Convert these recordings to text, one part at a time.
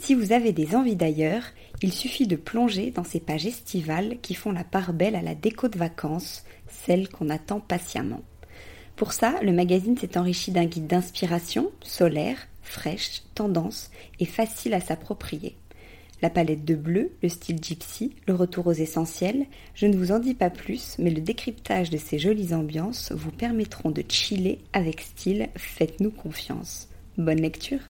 Si vous avez des envies d'ailleurs, il suffit de plonger dans ces pages estivales qui font la part belle à la déco de vacances, celle qu'on attend patiemment. Pour ça, le magazine s'est enrichi d'un guide d'inspiration, solaire, fraîche, tendance et facile à s'approprier. La palette de bleu, le style gypsy, le retour aux essentiels, je ne vous en dis pas plus, mais le décryptage de ces jolies ambiances vous permettront de chiller avec style, faites-nous confiance. Bonne lecture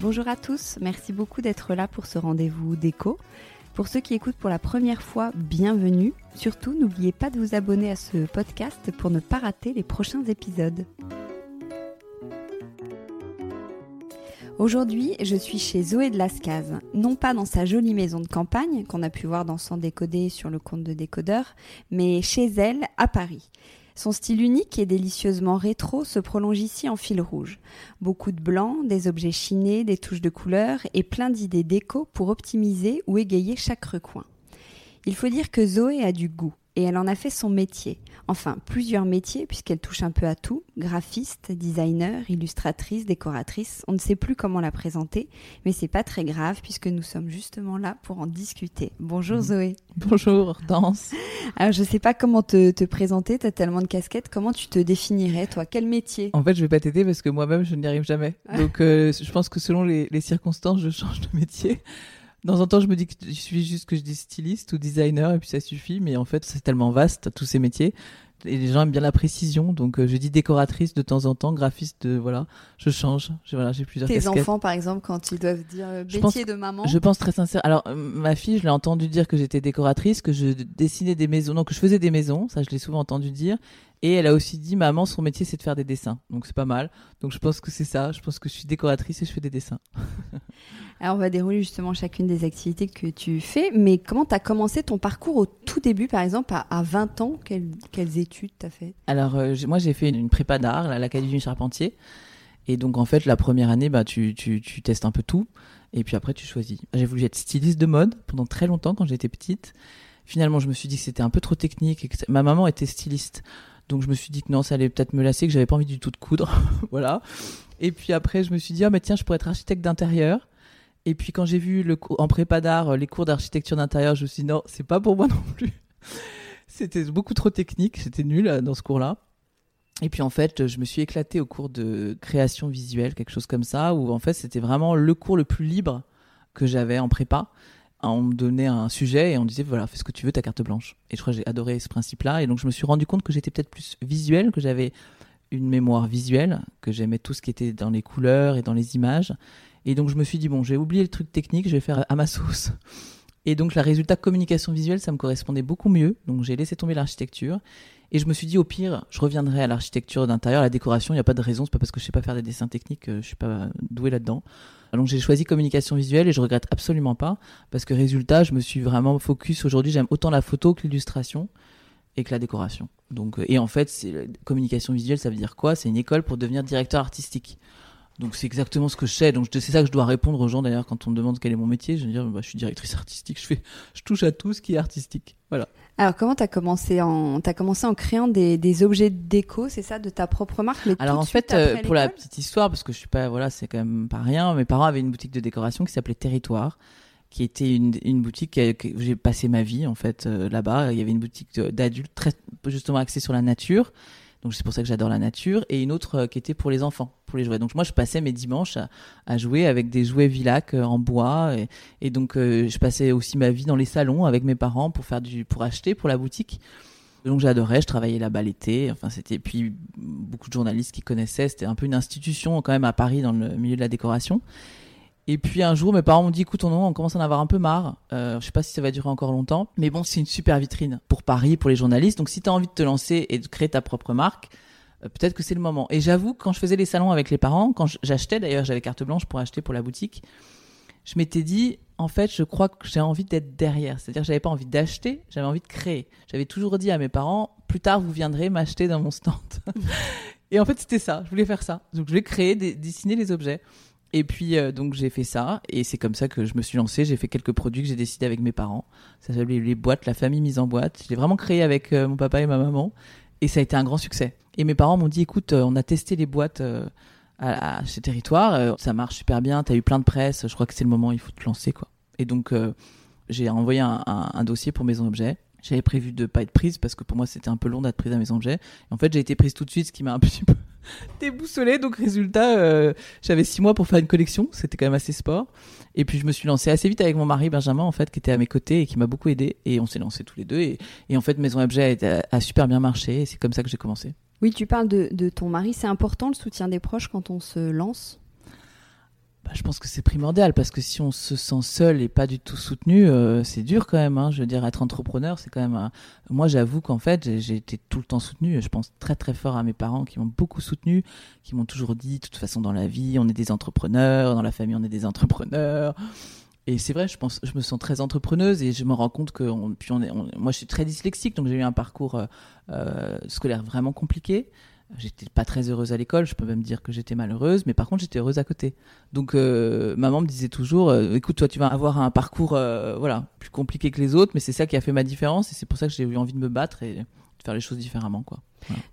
Bonjour à tous, merci beaucoup d'être là pour ce rendez-vous déco. Pour ceux qui écoutent pour la première fois, bienvenue. Surtout, n'oubliez pas de vous abonner à ce podcast pour ne pas rater les prochains épisodes. Aujourd'hui, je suis chez Zoé de Lascaz, non pas dans sa jolie maison de campagne qu'on a pu voir dans Sans décoder sur le compte de décodeur, mais chez elle à Paris. Son style unique et délicieusement rétro se prolonge ici en fil rouge. Beaucoup de blanc, des objets chinés, des touches de couleurs et plein d'idées déco pour optimiser ou égayer chaque recoin. Il faut dire que Zoé a du goût et elle en a fait son métier. Enfin, plusieurs métiers puisqu'elle touche un peu à tout. Graphiste, designer, illustratrice, décoratrice. On ne sait plus comment la présenter, mais c'est pas très grave puisque nous sommes justement là pour en discuter. Bonjour Zoé. Bonjour Danse. Alors je sais pas comment te, te présenter, tu as tellement de casquettes. Comment tu te définirais toi? Quel métier? En fait, je vais pas t'aider parce que moi-même je n'y arrive jamais. Donc euh, je pense que selon les, les circonstances, je change de métier. De temps en temps, je me dis qu'il suffit juste que je dise styliste ou designer et puis ça suffit. Mais en fait, c'est tellement vaste, tous ces métiers. Et les gens aiment bien la précision. Donc, euh, je dis décoratrice de temps en temps, graphiste, de, voilà. Je change. Je, voilà, j'ai plusieurs Tes casquettes. enfants, par exemple, quand ils doivent dire euh, Je pense- métier de maman. Je pense très sincère. Alors, euh, ma fille, je l'ai entendu dire que j'étais décoratrice, que je dessinais des maisons, donc que je faisais des maisons. Ça, je l'ai souvent entendu dire. Et elle a aussi dit, maman, son métier, c'est de faire des dessins. Donc, c'est pas mal. Donc, je pense que c'est ça. Je pense que je suis décoratrice et je fais des dessins. Alors on va dérouler justement chacune des activités que tu fais, mais comment tu as commencé ton parcours au tout début, par exemple, à, à 20 ans? Quelles, études tu as fait? Alors, euh, moi, j'ai fait une, prépa d'art à l'Académie Charpentier. Et donc, en fait, la première année, bah, tu, tu, tu testes un peu tout. Et puis après, tu choisis. J'ai voulu être styliste de mode pendant très longtemps quand j'étais petite. Finalement, je me suis dit que c'était un peu trop technique. Et que ma maman était styliste. Donc, je me suis dit que non, ça allait peut-être me lasser, que j'avais pas envie du tout de coudre. voilà. Et puis après, je me suis dit, ah, mais tiens, je pourrais être architecte d'intérieur. Et puis, quand j'ai vu le, en prépa d'art, euh, les cours d'architecture d'intérieur, je me suis dit, non, c'est pas pour moi non plus. C'était beaucoup trop technique. C'était nul euh, dans ce cours-là. Et puis en fait, je me suis éclatée au cours de création visuelle, quelque chose comme ça, où en fait c'était vraiment le cours le plus libre que j'avais en prépa. On me donnait un sujet et on disait voilà, fais ce que tu veux, ta carte blanche. Et je crois que j'ai adoré ce principe-là. Et donc je me suis rendu compte que j'étais peut-être plus visuel, que j'avais une mémoire visuelle, que j'aimais tout ce qui était dans les couleurs et dans les images. Et donc je me suis dit bon, j'ai oublié le truc technique, je vais faire à ma sauce. Et donc, le résultat communication visuelle, ça me correspondait beaucoup mieux. Donc, j'ai laissé tomber l'architecture. Et je me suis dit, au pire, je reviendrai à l'architecture d'intérieur, à la décoration. Il n'y a pas de raison. C'est pas parce que je sais pas faire des dessins techniques, euh, je suis pas doué là-dedans. Donc, j'ai choisi communication visuelle et je regrette absolument pas. Parce que résultat, je me suis vraiment focus aujourd'hui. J'aime autant la photo que l'illustration et que la décoration. Donc, euh, et en fait, communication visuelle, ça veut dire quoi? C'est une école pour devenir directeur artistique. Donc c'est exactement ce que je sais. Donc c'est ça que je dois répondre aux gens d'ailleurs quand on me demande quel est mon métier. Je vais dire bah, je suis directrice artistique. Je fais, je touche à tout ce qui est artistique. Voilà. Alors comment t'as commencé en t'as commencé en créant des, des objets déco, c'est ça, de ta propre marque mais Alors en fait, euh, pour la petite histoire, parce que je suis pas voilà, c'est quand même pas rien. Mes parents avaient une boutique de décoration qui s'appelait Territoire qui était une, une boutique que, j'ai passé ma vie en fait euh, là-bas. Il y avait une boutique d'adultes très justement axée sur la nature donc c'est pour ça que j'adore la nature. Et une autre euh, qui était pour les enfants, pour les jouets. Donc moi je passais mes dimanches à, jouer avec des jouets Villac euh, en bois. Et, donc euh, je passais aussi ma vie dans les salons avec mes parents pour faire du, pour acheter pour la boutique. Donc j'adorais, je travaillais là-bas l'été. Enfin c'était puis beaucoup de journalistes qui connaissaient. C'était un peu une institution quand même à Paris dans le milieu de la décoration. Et puis un jour, mes parents m'ont dit, écoute, on, on commence à en avoir un peu marre. Euh, je sais pas si ça va durer encore longtemps, mais bon, c'est une super vitrine pour Paris, pour les journalistes. Donc si tu as envie de te lancer et de créer ta propre marque, euh, peut-être que c'est le moment. Et j'avoue, quand je faisais les salons avec les parents, quand j'achetais, d'ailleurs, j'avais carte blanche pour acheter pour la boutique, je m'étais dit, en fait, je crois que j'ai envie d'être derrière. C'est-à-dire, j'avais pas envie d'acheter, j'avais envie de créer. J'avais toujours dit à mes parents, plus tard, vous viendrez m'acheter dans mon stand. et en fait, c'était ça. Je voulais faire ça. Donc, je voulais créer, dessiner les objets. Et puis euh, donc j'ai fait ça et c'est comme ça que je me suis lancé. J'ai fait quelques produits que j'ai décidé avec mes parents. Ça s'appelait les boîtes, la famille mise en boîte. Je l'ai vraiment créé avec euh, mon papa et ma maman et ça a été un grand succès. Et mes parents m'ont dit écoute, euh, on a testé les boîtes à, à, chez Territoire, ça marche super bien. T'as eu plein de presse. Je crois que c'est le moment, il faut te lancer quoi. Et donc j'ai envoyé un, un, un, dossier pour Maison Objet. J'avais prévu de pas être prise parce que pour moi c'était un peu long d'être prise à Maison Objet. Et en fait j'ai été prise tout de suite, ce qui m'a un petit peu déboussolé. Donc, résultat, euh, j'avais six mois pour faire une collection. C'était quand même assez sport. Et puis, je me suis lancé assez vite avec mon mari Benjamin, en fait, qui était à mes côtés et qui m'a beaucoup aidé. Et on s'est lancé tous les deux. Et, en fait, Maison Objet a, a, super bien marché. Et c'est comme ça que j'ai commencé. Oui, tu parles de ton mari. C'est important le soutien des proches quand on se lance? Bah, je pense que c'est primordial parce que si on se sent seul et pas du tout soutenu, euh, c'est dur quand même. Hein. Je veux dire, être entrepreneur, c'est quand même. Moi, j'avoue qu'en fait, j'ai été tout le temps soutenu. Je pense très très fort à mes parents qui m'ont beaucoup soutenu, qui m'ont toujours dit, de toute façon, dans la vie, on est des entrepreneurs, dans la famille, on est des entrepreneurs. Et c'est vrai, je pense, je me sens très entrepreneuse et je me rends compte que, puis on est, moi, je suis très dyslexique, donc j'ai eu un parcours euh, euh scolaire vraiment compliqué. J'étais pas très heureuse à l'école, je peux même dire que j'étais malheureuse, mais par contre j'étais heureuse à côté. Donc euh, maman me disait toujours, euh, écoute toi tu vas avoir un parcours euh, voilà plus compliqué que les autres, mais c'est ça qui a fait ma différence et c'est pour ça que j'ai eu envie de me battre faire les choses différemment quoi.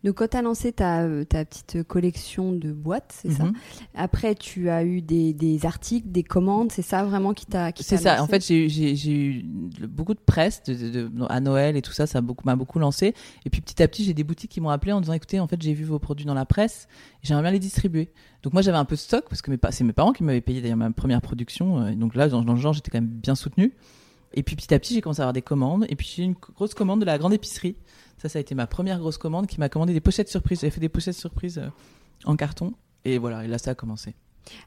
Donc, quand tu as lancé ta, euh, ta, petite collection de boîtes, c'est ça mhm. Après, tu as eu des, des articles, des commandes, c'est ça vraiment qui t'a C'est ça. En fait, j'ai eu beaucoup de presse de, à Noël et tout ça, ça m'a beaucoup, beaucoup lancé. Et puis, petit à petit, j'ai des boutiques qui m'ont appelé en disant écoutez, en fait, j'ai vu vos produits dans la presse et j'aimerais bien les distribuer. Donc, moi, j'avais un peu de stock parce que c'est mes parents qui m'avaient payé d'ailleurs ma première production. Euh, donc là, dans, dans le genre, j'étais quand même bien soutenu. Et puis petit à petit, j'ai commencé à avoir des commandes. Et puis j'ai eu une grosse commande de la grande épicerie ça, ça a été ma première grosse commande qui m'a commandé des pochettes surprises. J'avais fait des pochettes surprises euh, en carton. Et voilà, et là, ça a commencé.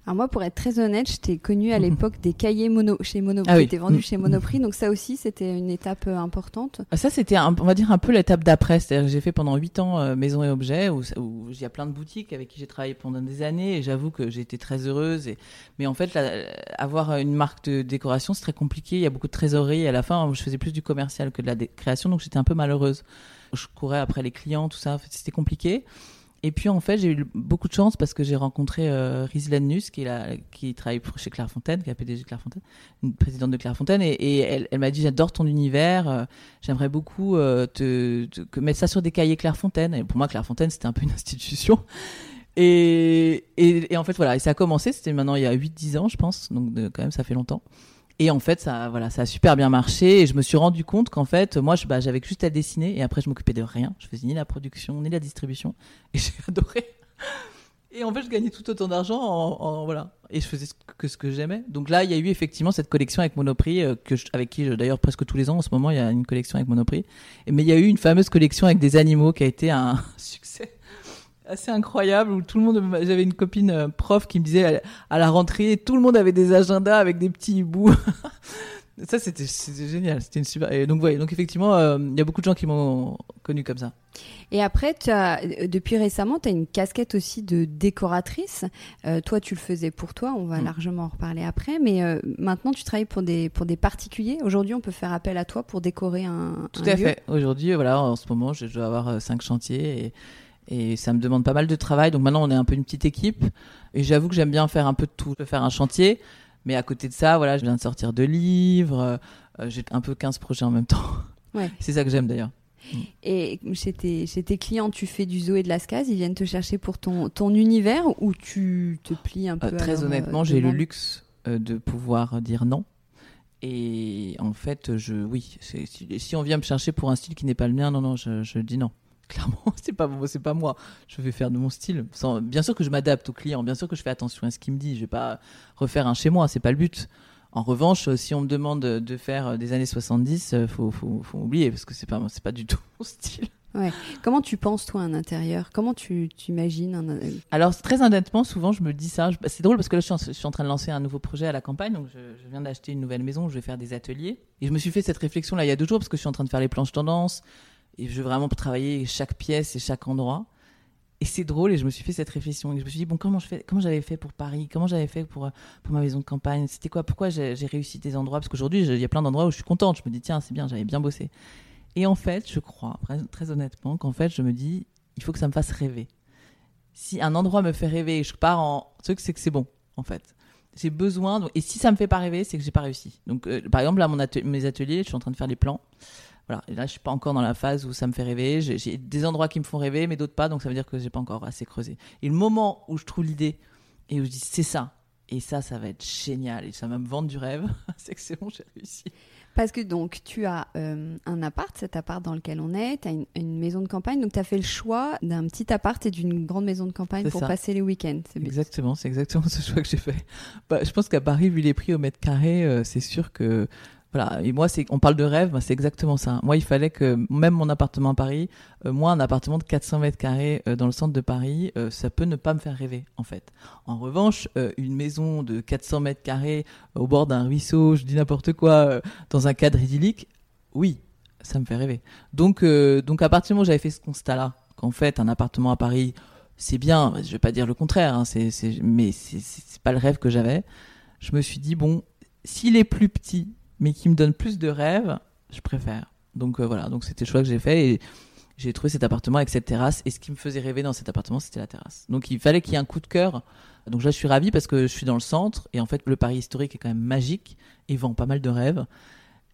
Alors moi, pour être très honnête, je t'ai connu à l'époque des cahiers mono chez Monoprix. Ah oui. vendu chez Monoprix, donc ça aussi, c'était une étape euh, importante. Ah, ça, c'était, on va dire un peu l'étape d'après. C'est-à-dire que j'ai fait pendant huit ans euh, maison et objets, où, il y a plein de boutiques avec qui j'ai travaillé pendant des années, et j'avoue que j'ai été très heureuse. Et... Mais en fait, avoir une marque de décoration, c'est très compliqué. Il y a beaucoup de trésorerie. Et à la fin, je faisais plus du commercial que de la création, donc j'étais un peu malheureuse. Je courais après les clients, tout ça. C'était compliqué. Et puis en fait, j'ai eu beaucoup de chance parce que j'ai rencontré euh, Nus, qui, travaille chez Clairefontaine, qui est la PDG de Clairefontaine, une présidente de Clairefontaine, et, et elle, m'a dit j'adore ton univers, euh, j'aimerais beaucoup euh, te, te, mettre ça sur des cahiers Clairefontaine. Et pour moi, Clairefontaine, c'était un peu une institution. Et, en fait, voilà, et ça a commencé, c'était maintenant il y a 8-10 ans, je pense, donc quand même, ça fait longtemps. Et en fait, ça, voilà, ça a super bien marché. Et je me suis rendu compte qu'en fait, moi, je, bah, j'avais juste à dessiner et après, je m'occupais de rien. Je faisais ni la production, ni la distribution. Et j'ai adoré. Et en fait, je gagnais tout autant d'argent en, voilà. Et je faisais que ce que j'aimais. Donc là, il y a eu effectivement cette collection avec Monoprix, euh, que avec qui, d'ailleurs, presque tous les ans, en ce moment, il y a une collection avec Monoprix. Mais il y a eu une fameuse collection avec des animaux qui a été un succès assez incroyable où tout le monde j'avais une copine euh, prof qui me disait à la rentrée tout le monde avait des agendas avec des petits bouts Ça, c'était génial. C'était une super. Et donc, voyez, donc effectivement, euh, il y a beaucoup de gens qui m'ont connu comme ça. Et après, tu as, depuis récemment, tu as une casquette aussi de décoratrice. Euh, toi, tu le faisais pour toi. On va mm. largement en reparler après. Mais maintenant, tu travailles pour des, pour des particuliers. Aujourd'hui, on peut faire appel à toi pour décorer un. Tout à fait. Aujourd'hui, voilà, en ce moment, je dois avoir cinq chantiers et et ça me demande pas mal de travail. Donc maintenant, on est un peu une petite équipe. Et j'avoue que j'aime bien faire un peu de tout. Je faire un chantier, mais à côté de ça, voilà, je viens de sortir deux livres. Euh, j'ai un peu 15 projets en même temps. Ouais. C'est ça que j'aime d'ailleurs. Et chez tes, chez tes clients, tu fais du zoo et de l'ascase, ils viennent te chercher pour ton, ton univers ou tu te plies un euh, peu Très honnêtement, j'ai le luxe euh, de pouvoir dire non. Et en fait, je, oui, si on vient me chercher pour un style qui n'est pas le mien, non, non, je, je dis non. Clairement, c'est pas c'est pas moi. Je vais faire de mon style. Sans, bien sûr que je m'adapte au client, bien sûr que je fais attention à ce qu'il me dit. Je vais pas refaire un chez moi, c'est pas le but. En revanche, si on me demande de faire des années 70, euh, faut, faut, faut oublier parce que c'est pas c'est pas du tout mon style. Ouais. Comment tu penses toi un intérieur? Comment tu t'imagines un... Alors très honnêtement, souvent je me dis ça. C'est drôle parce que là je suis, en, train de lancer un nouveau projet à la campagne, donc je, je viens d'acheter une nouvelle maison où je vais faire des ateliers. Et je me suis fait cette réflexion là il y a deux jours parce que je suis en train de faire les planches tendance, et je veux vraiment travailler chaque pièce et chaque endroit. Et c'est drôle, et je me suis fait cette réflexion. Et je me suis dit, bon, comment, je fais, comment j'avais fait pour Paris? Comment j'avais fait pour, pour ma maison de campagne? C'était quoi? Pourquoi j'ai réussi des endroits? Parce qu'aujourd'hui, il y a plein d'endroits où je suis contente. Je me dis, tiens, c'est bien, j'avais bien bossé. Et en fait, je crois, très honnêtement, qu'en fait, je me dis, il faut que ça me fasse rêver. Si un endroit me fait rêver et je pars en truc, c'est que c'est bon, en fait. J'ai besoin. Et si ça me fait pas rêver, c'est que j'ai pas réussi. Donc, euh, par exemple, là, mes ateliers, je suis en train de faire les plans. Voilà. Et là, je suis pas encore dans la phase où ça me fait rêver. J'ai des endroits qui me font rêver, mais d'autres pas. Donc ça veut dire que j'ai pas encore assez creusé. Et le moment où je trouve l'idée et où je dis c'est ça, et ça, ça va être génial et ça va me vendre du rêve, c'est que c'est bon, j'ai réussi. Parce que donc tu as euh, un appart, cet appart dans lequel on est, tu as une, maison de campagne, donc tu as fait le choix d'un petit appart et d'une grande maison de campagne pour passer les week-ends. Exactement, c'est exactement ce choix que j'ai fait. Bah, je pense qu'à Paris, vu les prix au mètre carré, euh, c'est sûr que voilà. Et moi, c'est, on parle de rêve, c'est exactement ça. Moi, il fallait que même mon appartement à Paris, euh, moi, un appartement de 400 mètres carrés euh, dans le centre de Paris, euh, ça peut ne pas me faire rêver, en fait. En revanche, une maison de 400 mètres carrés au bord d'un ruisseau, je dis n'importe quoi, dans un cadre idyllique, oui, ça me fait rêver. Donc, donc à partir du moment où j'avais fait ce constat-là, qu'en fait, un appartement à Paris, c'est bien, je vais pas dire le contraire, hein, c'est, c'est, mais c'est, c'est pas le rêve que j'avais. Je me suis dit bon, s'il est plus petit mais qui me donne plus de rêves, je préfère. Donc euh, voilà, donc c'était le choix que j'ai fait et j'ai trouvé cet appartement avec cette terrasse. Et ce qui me faisait rêver dans cet appartement, c'était la terrasse. Donc il fallait qu'il y ait un coup de cœur. Donc là, je suis ravi parce que je suis dans le centre et en fait, le Paris historique est quand même magique et vend pas mal de rêves.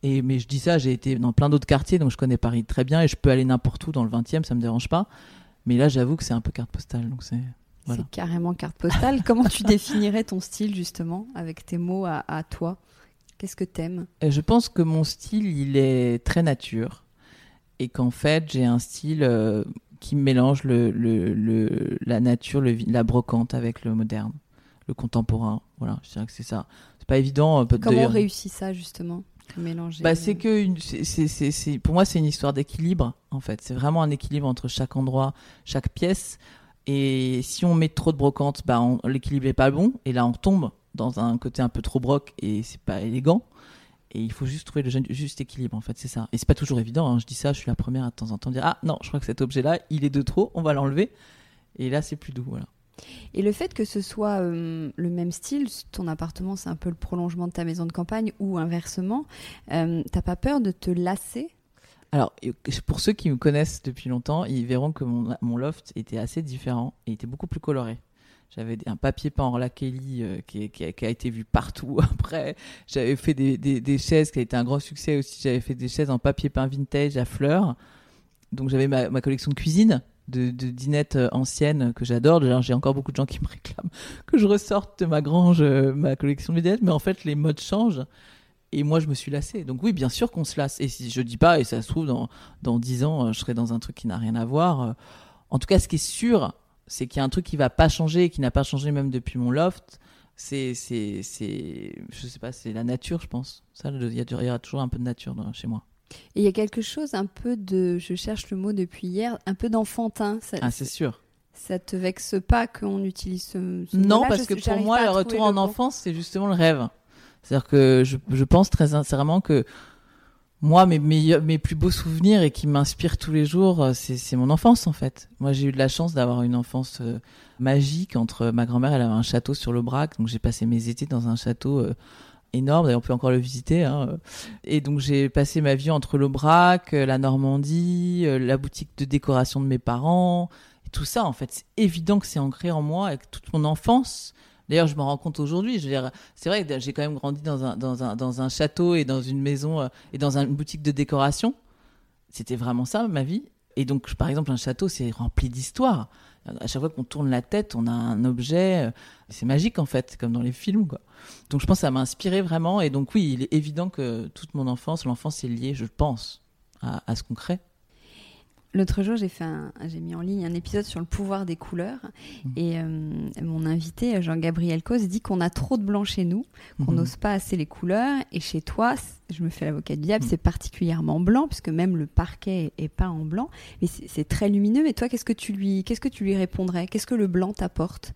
Et mais je dis ça, j'ai été dans plein d'autres quartiers, donc je connais Paris très bien et je peux aller n'importe où dans le 20e, ça me dérange pas. Mais là, j'avoue que c'est un peu carte postale, donc c'est. C'est carrément carte postale. Comment tu définirais ton style justement avec tes mots à, à toi? Qu'est-ce que t'aimes? Je pense que mon style, il est très nature. Et qu'en fait, j'ai un style euh, qui mélange le, le, la nature, le, la brocante avec le moderne, le contemporain. Voilà, je dirais que c'est ça. C'est pas évident. Euh, Comment on réussit ça, justement mélanger bah, c'est que c'est, c'est, pour moi c'est une histoire d'équilibre en fait c'est vraiment un équilibre entre chaque endroit chaque pièce et si on met trop de brocante bah l'équilibre est pas bon et là on tombe dans un côté un peu trop broc et c'est pas élégant. Et il faut juste trouver le juste équilibre, en fait, c'est ça. Et c'est pas toujours évident, hein. je dis ça, je suis la première à de temps en temps dire Ah non, je crois que cet objet-là, il est de trop, on va l'enlever. Et là, c'est plus doux, voilà. Et le fait que ce soit euh, le même style, ton appartement, c'est un peu le prolongement de ta maison de campagne ou inversement, euh, t'as pas peur de te lasser? Alors, pour ceux qui me connaissent depuis longtemps, ils verront que mon, mon loft était assez différent et était beaucoup plus coloré. J'avais un papier peint en laquelis euh, qui, a été vu partout. Après, j'avais fait des, chaises qui a été un grand succès aussi. J'avais fait des chaises en papier peint vintage à fleurs. Donc j'avais ma, collection de cuisine de, dinettes euh, anciennes que j'adore. J'ai encore beaucoup de gens qui me réclament que je ressorte de ma grange euh, ma collection de dinettes. Mais en fait, les modes changent. Et moi, je me suis lassé. Donc oui, bien sûr qu'on se lasse. Et si je dis pas, et ça se trouve, dans, dans 10 ans, je serai dans un truc qui n'a rien à voir. En tout cas, ce qui est sûr, c'est qu'il y a un truc qui va pas changer, qui n'a pas changé même depuis mon loft. C'est, c'est, c'est, je sais pas, c'est la nature, je pense. Ça, il y, y, aura toujours un peu de nature dans, chez moi. Et il y a quelque chose un peu de, je cherche le mot depuis hier, un peu d'enfantin. ah, c'est sûr. Ça te vexe pas qu'on utilise ce, Non, parce que pour moi, le retour en enfance, c'est justement le rêve. C'est-à-dire que je, je pense très sincèrement que moi, mes, meilleurs, mes plus beaux souvenirs et qui m'inspirent tous les jours, euh, c'est mon enfance en fait. Moi, j'ai eu de la chance d'avoir une enfance euh, magique entre ma grand-mère, elle avait un château sur le Brac, donc j'ai passé mes étés dans un château euh, énorme, et on peut encore le visiter. Hein. Et donc j'ai passé ma vie entre le Brac, la Normandie, la boutique de décoration de mes parents, et tout ça en fait, c'est évident que c'est ancré en moi avec toute mon enfance. D'ailleurs, je me rends compte aujourd'hui. C'est vrai que j'ai quand même grandi dans un, château et dans une maison euh, et dans une boutique de décoration. C'était vraiment ça, ma vie. Et donc, par exemple, un château, c'est rempli d'histoire. À chaque fois qu'on tourne la tête, on a un objet. Euh, c'est magique, en fait, comme dans les films. Donc, je pense que ça m'a inspiré vraiment. Et donc, oui, il est évident que toute mon enfance, l'enfance est liée, je pense, à, à ce qu'on crée. L'autre jour, j'ai fait j'ai mis en ligne un épisode sur le pouvoir des couleurs mmh. et euh, mon invité Jean-Gabriel Cos dit qu'on a trop de blanc chez nous, qu'on mmh. n'ose pas assez les couleurs et chez toi, je me fais l'avocat du diable, mmh. c'est particulièrement blanc puisque même le parquet est peint en blanc, mais c'est très lumineux. Mais toi, qu'est-ce que tu lui, qu'est-ce que tu lui répondrais? Qu'est-ce que le blanc t'apporte?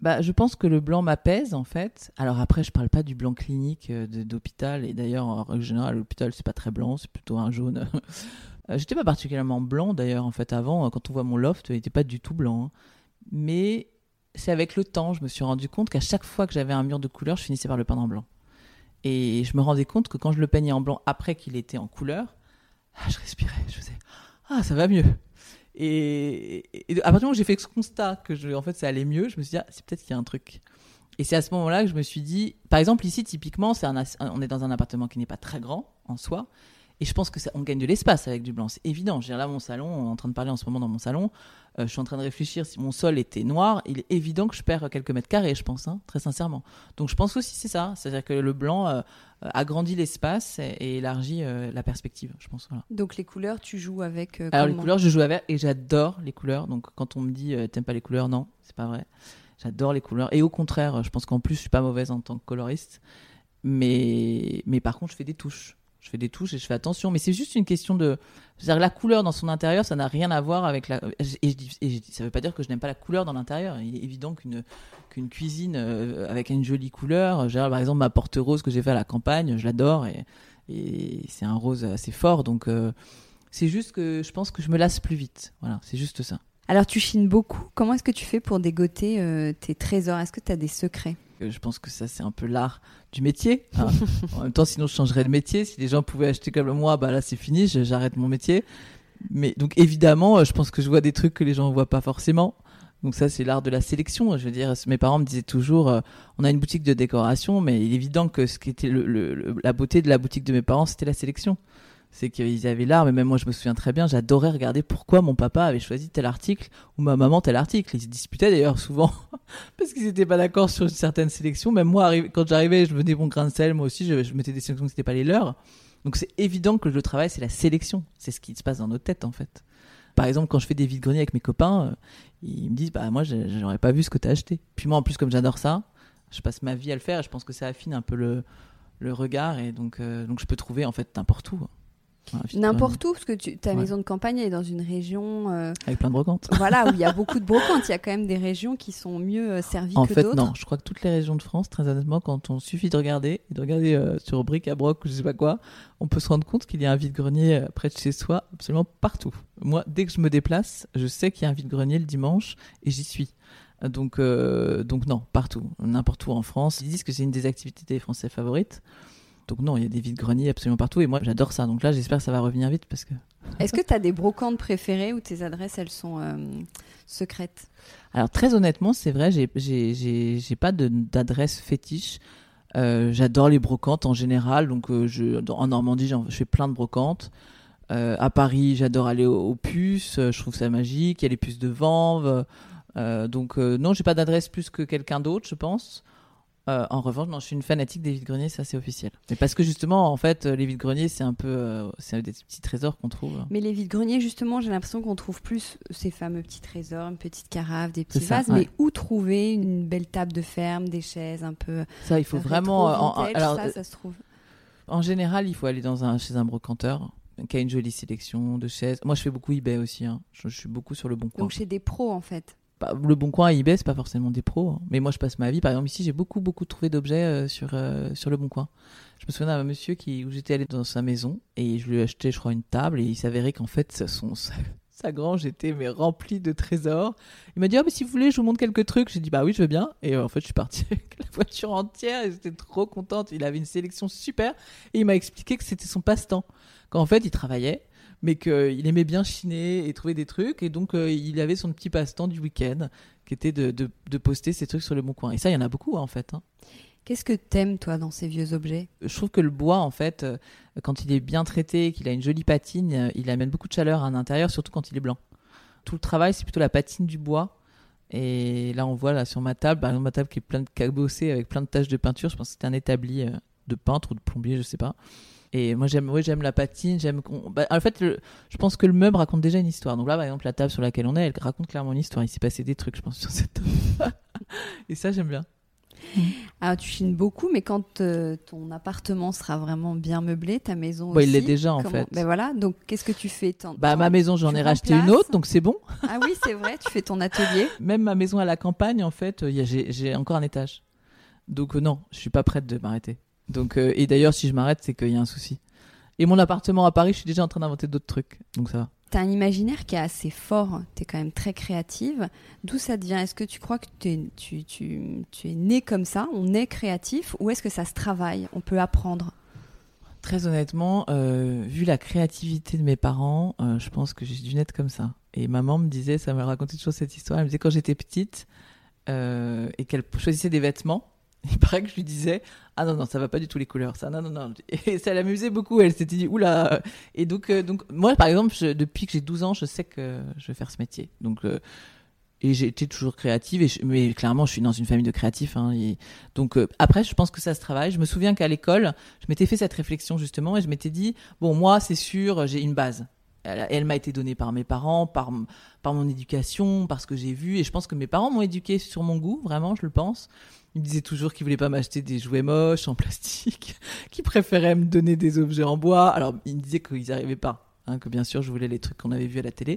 Bah, je pense que le blanc m'apaise en fait. Alors après, je parle pas du blanc clinique euh, d'hôpital et d'ailleurs en règle générale, l'hôpital c'est pas très blanc, c'est plutôt un jaune. Euh, j'étais pas particulièrement blanc d'ailleurs, en fait, avant, euh, quand on voit mon loft, il n'était pas du tout blanc. Hein. Mais c'est avec le temps, je me suis rendu compte qu'à chaque fois que j'avais un mur de couleur, je finissais par le peindre en blanc. Et je me rendais compte que quand je le peignais en blanc après qu'il était en couleur, ah, je respirais, je faisais Ah, ça va mieux. Et, à partir du moment où j'ai fait ce constat que je, en fait ça allait mieux, je me suis dit ah, c'est peut-être qu'il y a un truc. Et c'est à ce moment-là que je me suis dit, par exemple ici typiquement, c'est on est dans un appartement qui n'est pas très grand en soi, et je pense que ça, on gagne de l'espace avec du blanc, c'est évident. J'ai là mon salon, on est en train de parler en ce moment dans mon salon. Euh, je suis en train de réfléchir si mon sol était noir, il est évident que je perds quelques mètres carrés, je pense, hein, très sincèrement. Donc je pense aussi c'est ça, c'est-à-dire que le blanc euh, agrandit l'espace et, élargit euh, la perspective, je pense. Donc les couleurs, tu joues avec Alors les couleurs, je joue avec et j'adore les couleurs. Donc quand on me dit t'aimes pas les couleurs, non, c'est pas vrai. J'adore les couleurs et au contraire, je pense qu'en plus je suis pas mauvaise en tant que coloriste, mais mais par contre je fais des touches. Je fais des touches et je fais attention, mais c'est juste une question de. C'est-à-dire la couleur dans son intérieur, ça n'a rien à voir avec la. Et, ça veut pas dire que je n'aime pas la couleur dans l'intérieur. Il est évident qu'une qu'une cuisine euh, avec une jolie couleur, par exemple ma porte rose que j'ai fait à la campagne, je l'adore et, et c'est un rose assez fort, donc euh, c'est juste que je pense que je me lasse plus vite. Voilà, c'est juste ça. Alors tu chines beaucoup. Comment est-ce que tu fais pour dégoter euh, tes trésors? Est-ce que tu as des secrets? Je pense que ça, c'est un peu l'art du métier. Hein. en même temps, sinon, je changerais de métier. Si les gens pouvaient acheter comme moi, bah là, c'est fini, j'arrête mon métier. Mais donc, évidemment, euh, je pense que je vois des trucs que les gens ne voient pas forcément. Donc ça, c'est l'art de la sélection. Je veux dire, mes parents me disaient toujours, euh, on a une boutique de décoration, mais il est évident que ce qui était le, la beauté de la boutique de mes parents, c'était la sélection c'est qu'ils avaient l'art, mais même moi je me souviens très bien, j'adorais regarder pourquoi mon papa avait choisi tel article ou ma maman tel article. Ils se disputaient d'ailleurs souvent parce qu'ils n'étaient pas d'accord sur certaines sélections. Même moi, quand j'arrivais, je venais mon grain de sel, moi aussi, je, mettais des sélections qui n'étaient pas les leurs. Donc c'est évident que le travail, c'est la sélection. C'est ce qui se passe dans nos têtes en fait. Par exemple, quand je fais des vides-greniers avec mes copains, euh, ils me disent Bah, moi, j'aurais pas vu ce que tu as acheté. Puis moi, en plus, comme j'adore ça, je passe ma vie à le faire et je pense que ça affine un peu le, le regard et donc, euh, donc je peux trouver en fait n'importe où. N'importe où, parce que tu, ta maison de campagne est dans une région. Euh, Avec plein de brocantes. Voilà, où il y a beaucoup de brocantes. Il y a quand même des régions qui sont mieux euh, servies en que fait, d'autres. Non, je crois que toutes les régions de France, très honnêtement, quand on suffit de regarder, et de regarder euh, sur bric à broc ou je sais pas quoi, on peut se rendre compte qu'il y a un vide-grenier près de chez soi, absolument partout. Moi, dès que je me déplace, je sais qu'il y a un vide-grenier le dimanche et j'y suis. Donc, donc non, partout, n'importe où en France. Ils disent que c'est une des activités des Français favorites. Donc non, il y a des vides greniers absolument partout et moi j'adore ça. Donc là, j'espère que ça va revenir vite parce que. Est-ce que tu as des brocantes préférées ou tes adresses elles sont euh, secrètes? Alors très honnêtement, c'est vrai, j'ai pas d'adresse fétiche. Euh, j'adore les brocantes en général. Donc euh, je, en Normandie, je fais plein de brocantes. à Paris, j'adore aller aux, puces. je trouve ça magique. Il y a les puces de Vanves. donc non, j'ai pas d'adresse plus que quelqu'un d'autre, je pense. Euh, en revanche, je suis une fanatique des vides-greniers, ça c'est officiel. Mais parce que justement, en fait, les vides-greniers, c'est un peu, euh, c'est des petits trésors qu'on trouve. Mais les vides-greniers, justement, j'ai l'impression qu'on trouve plus ces fameux petits trésors, une petite carafe, des petits vases. Mais où trouver une belle table de ferme, des chaises un peu. Ça, il faut vraiment. En, alors, ça, ça se trouve. En général, il faut aller dans un, chez un brocanteur qui a une jolie sélection de chaises. Moi, je fais beaucoup eBay aussi. Hein. Je, je, suis beaucoup sur le bon coin. Donc chez des pros, en fait. Le Bon Coin et eBay, c'est pas forcément des pros. hein. Mais moi, je passe ma vie. Par exemple, ici, j'ai beaucoup, beaucoup trouvé d'objets euh, sur, euh, sur le Bon Coin. Je me souviens d'un monsieur qui, où j'étais allé dans sa maison et je lui ai acheté, je crois, une table et il s'avérait qu'en fait, son, sa, sa grange était mais remplie de trésors. Il m'a dit, ah, mais si vous voulez, je vous montre quelques trucs. J'ai dit, bah oui, je veux bien. Et euh, en fait, je suis partie avec la voiture entière et j'étais trop contente. Il avait une sélection super et il m'a expliqué que c'était son passe-temps. Qu'en fait, il travaillait mais qu'il aimait bien chiner et trouver des trucs. Et donc, euh, il avait son petit passe-temps du week-end, qui était de, de, de poster ces trucs sur le Bon Coin. Et ça, il y en a beaucoup, hein, en fait. hein. Qu'est-ce que t'aimes, toi, dans ces vieux objets? Je trouve que le bois, en fait, euh, quand il est bien traité, qu'il a une jolie patine, euh, il amène beaucoup de chaleur à l'intérieur, surtout quand il est blanc. Tout le travail, c'est plutôt la patine du bois. Et là, on voit là sur ma table, par exemple, ma table qui est pleine de cabossés avec plein de taches de peinture. Je pense que c'était un établi de peintre ou de plombier, je sais pas. Et moi, j'aime, oui, j'aime la patine. J'aime. bah, en fait, le- je pense que le meuble raconte déjà une histoire. Donc là, par exemple, la table sur laquelle on est, elle raconte clairement une histoire. Il s'est passé des trucs, je pense, sur cette table. Et ça, j'aime bien. Ah, tu chines beaucoup, mais quand euh, ton appartement sera vraiment bien meublé, ta maison Bah, il l'est déjà, en comment- fait. Ben voilà. Donc, qu'est-ce que tu fais? Bah, ma maison, j'en ai racheté une autre, donc c'est bon. Ah oui, c'est vrai. Tu fais ton atelier. Même ma maison à la campagne, en fait, euh, j'ai encore un étage. Donc euh, non, je suis pas prête de m'arrêter. Donc euh, et d'ailleurs, si je m'arrête, c'est qu'il y a un souci. Et mon appartement à Paris, je suis déjà en train d'inventer d'autres trucs. Donc ça va. T'as un imaginaire qui est assez fort. T'es quand même très créative. D'où ça te vient? Est-ce que tu crois que t'es- tu, tu, tu es né comme ça? On est créatif? Ou est-ce que ça se travaille? On peut apprendre? Très honnêtement, euh, vu la créativité de mes parents, euh, je pense que j'ai dû naître comme ça. Et maman me disait, ça m'a raconté toujours cette histoire. Elle me disait quand j'étais petite euh, et qu'elle choisissait des vêtements, il paraît que je lui disais ah non non ça va pas du tout les couleurs ça. Non non non et ça l'amusait beaucoup elle s'était dit oula! Et donc euh, donc moi par exemple depuis que j'ai 12 ans je sais que je vais faire ce métier. Donc euh, et j'ai été toujours créative et mais clairement je suis dans une famille de créatifs hein, donc euh, après je pense que ça se travaille. Je me souviens qu'à l'école je m'étais fait cette réflexion justement et je m'étais dit bon moi c'est sûr j'ai une base elle, m'a été donnée par mes parents par par mon éducation par ce que j'ai vu et je pense que mes parents m'ont éduqué sur mon goût vraiment je le pense. Ils me disaient toujours qu'ils voulaient pas m'acheter des jouets moches en plastique qu'ils préféraient me donner des objets en bois. Alors ils me disaient qu'ils n'arrivaient pas hein, que bien sûr je voulais les trucs qu'on avait vus à la télé.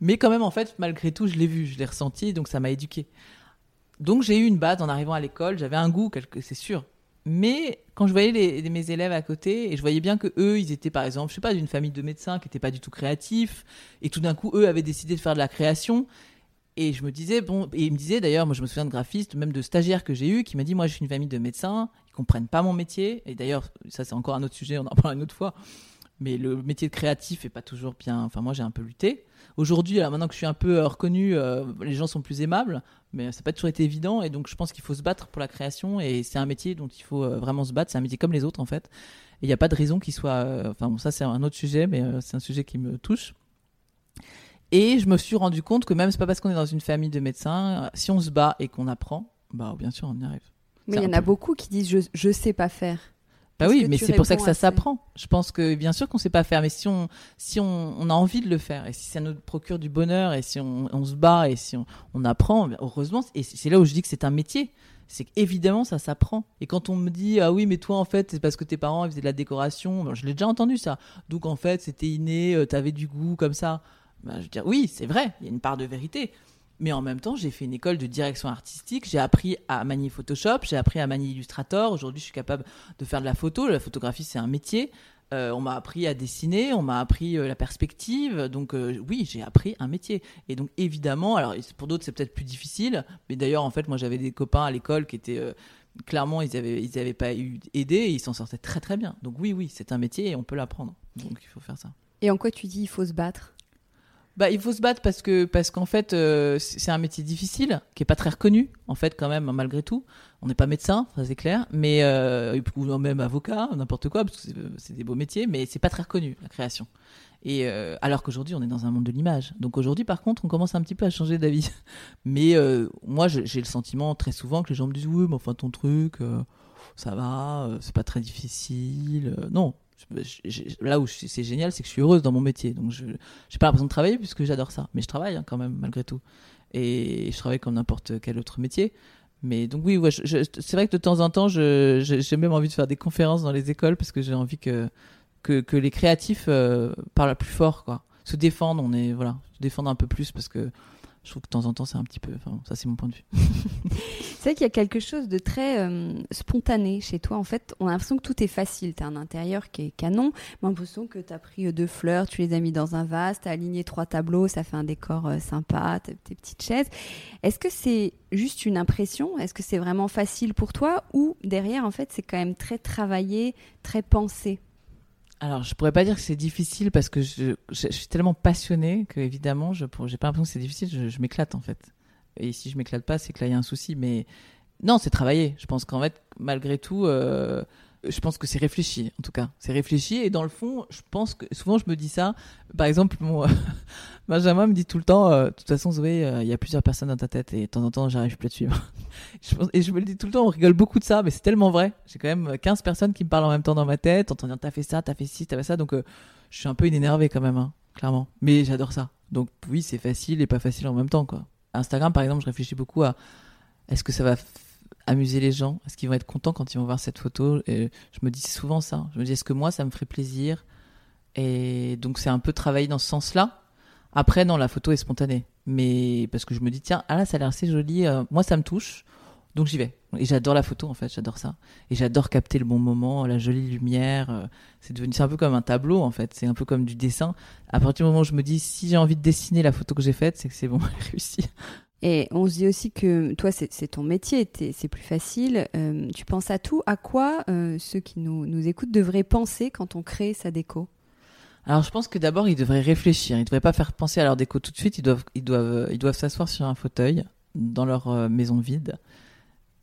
Mais quand même en fait malgré tout je l'ai vu je l'ai ressenti donc ça m'a éduqué donc j'ai eu une base en arrivant à l'école j'avais un goût c'est sûr mais quand je voyais mes élèves à côté et je voyais bien que eux ils étaient par exemple je sais pas d'une famille de médecins qui n'étaient pas du tout créatifs et tout d'un coup eux avaient décidé de faire de la création. Et je me disais bon et ils me disaient d'ailleurs moi je me souviens de graphistes même de stagiaires que j'ai eu qui m'a dit moi je suis une famille de médecins ils comprennent pas mon métier. Et d'ailleurs ça c'est encore un autre sujet on en parlera une autre fois mais le métier de créatif est pas toujours bien enfin moi j'ai un peu lutté. Aujourd'hui maintenant que je suis un peu euh, reconnu euh, les gens sont plus aimables mais ça n'a pas toujours été évident et donc je pense qu'il faut se battre pour la création et c'est un métier dont il faut euh, vraiment se battre. C'est un métier comme les autres en fait. Et il n'y a pas de raison qu'il soit euh, enfin bon ça c'est un autre sujet mais euh, c'est un sujet qui me touche. Et je me suis rendu compte que même c'est pas parce qu'on est dans une famille de médecins si on se bat et qu'on apprend bah bien sûr on y arrive. Mais il y en a beaucoup qui disent je, je sais pas faire. Bah oui, mais c'est pour ça que ça s'apprend. Je pense que bien sûr qu'on sait pas faire, mais si on si on, on a envie de le faire et si ça nous procure du bonheur et si on, on se bat et si on, on apprend, heureusement. Et c'est là où je dis que c'est un métier. C'est qu'évidemment ça s'apprend. Et quand on me dit ah oui mais toi en fait c'est parce que tes parents ils faisaient de la décoration, ben, je l'ai déjà entendu ça. Donc en fait c'était inné, euh, t'avais du goût comme ça. Ben, je veux dire oui c'est vrai, il y a une part de vérité. Mais en même temps, j'ai fait une école de direction artistique. J'ai appris à manier Photoshop, j'ai appris à manier Illustrator. Aujourd'hui, je suis capable de faire de la photo. La photographie, c'est un métier. Euh, on m'a appris à dessiner, on m'a appris euh, la perspective. Donc euh, oui, j'ai appris un métier. Et donc évidemment, alors pour d'autres, c'est peut-être plus difficile. Mais d'ailleurs, en fait, moi, j'avais des copains à l'école qui étaient clairement, ils avaient, ils avaient pas eu aidé et ils s'en sortaient très très bien. Donc oui, oui, c'est un métier et on peut l'apprendre. Donc il faut faire ça. Et en quoi tu dis il faut se battre? Bah, il faut se battre parce que parce qu'en fait euh, c'est un métier difficile qui est pas très reconnu en fait quand même malgré tout. On n'est pas médecin, ça c'est clair, mais euh, ou même avocat, n'importe quoi parce que c'est- des beaux métiers, mais c'est pas très reconnu la création. Et euh, alors qu'aujourd'hui on est dans un monde de l'image. Donc aujourd'hui par contre on commence un petit peu à changer d'avis. Mais euh, moi j'ai le sentiment très souvent que les gens me disent oui mais enfin ton truc euh, ça va, euh, c'est pas très difficile. Euh, non. Là où c'est génial, c'est que je suis heureuse dans mon métier. Donc je, j'ai pas l'impression de travailler puisque j'adore ça. Mais je travaille hein, quand même, malgré tout. Et je travaille comme n'importe quel autre métier. Mais donc oui, ouais, c'est vrai que de temps en temps, j'ai même envie de faire des conférences dans les écoles parce que j'ai envie que, que, que les créatifs euh, parlent plus fort, quoi. Se défendent, on est, voilà, se défendent un peu plus parce que je trouve que de temps en temps, c'est un petit peu. Ça, c'est mon point de vue. c'est vrai qu'il y a quelque chose de très euh, spontané chez toi. En fait, on a l'impression que tout est facile. Tu as un intérieur qui est canon, mais on a l'impression que tu as pris euh, deux fleurs, tu les as mis dans un vase, tu as aligné trois tableaux, ça fait un décor euh, sympa, tes petites chaises. Est-ce que c'est juste une impression? Est-ce que c'est vraiment facile pour toi? Ou derrière, en fait, c'est quand même très travaillé, très pensé? Alors, je pourrais pas dire que c'est difficile parce que je, suis tellement passionnée que, évidemment, je n'ai pas l'impression que c'est difficile. Je, m'éclate, en fait. Et si je m'éclate pas, c'est que là, il y a un souci. Mais non, c'est travailler. Je pense qu'en fait, malgré tout, euh, je pense que c'est réfléchi, en tout cas. C'est réfléchi. Et dans le fond, je pense que souvent, je me dis ça. Par exemple, mon, Benjamin me dit tout le temps, euh, de toute façon, Zoé, euh, il y a plusieurs personnes dans ta tête et de temps en temps, j'arrive plus à te suivre. et je me le dis tout le temps, on rigole beaucoup de ça, mais c'est tellement vrai. J'ai quand même 15 personnes qui me parlent en même temps dans ma tête, en dire, t'as fait ça, t'as fait ci, t'as fait ça. Donc, euh, je suis un peu énervé quand même, hein, clairement. Mais j'adore ça. Donc, oui, c'est facile et pas facile en même temps, quoi. Instagram, par exemple, je réfléchis beaucoup à est-ce que ça va amuser les gens Est-ce qu'ils vont être contents quand ils vont voir cette photo? Et je me dis souvent ça. Je me dis, est-ce que moi, ça me ferait plaisir? Et donc, c'est un peu travailler dans ce sens-là. Après, non, la photo est spontanée. Mais parce que je me dis, tiens, ah là, ça a l'air assez joli. Euh, moi, ça me touche. Donc j'y vais. Et j'adore la photo, en fait. J'adore ça. Et j'adore capter le bon moment, la jolie lumière. Euh, c'est devenu, c'est un peu comme un tableau, en fait. C'est un peu comme du dessin. À partir du moment où je me dis, si j'ai envie de dessiner la photo que j'ai faite, c'est que c'est bon, réussi. Et on se dit aussi que toi, c'est ton métier, c'est plus facile. Euh, tu penses à tout. À quoi ceux qui nous, écoutent devraient penser quand on crée sa déco? Alors je pense que d'abord ils devraient réfléchir. Ils ne devraient pas faire penser à leur déco tout de suite. Ils doivent, ils doivent, ils doivent s'asseoir sur un fauteuil dans leur euh, maison vide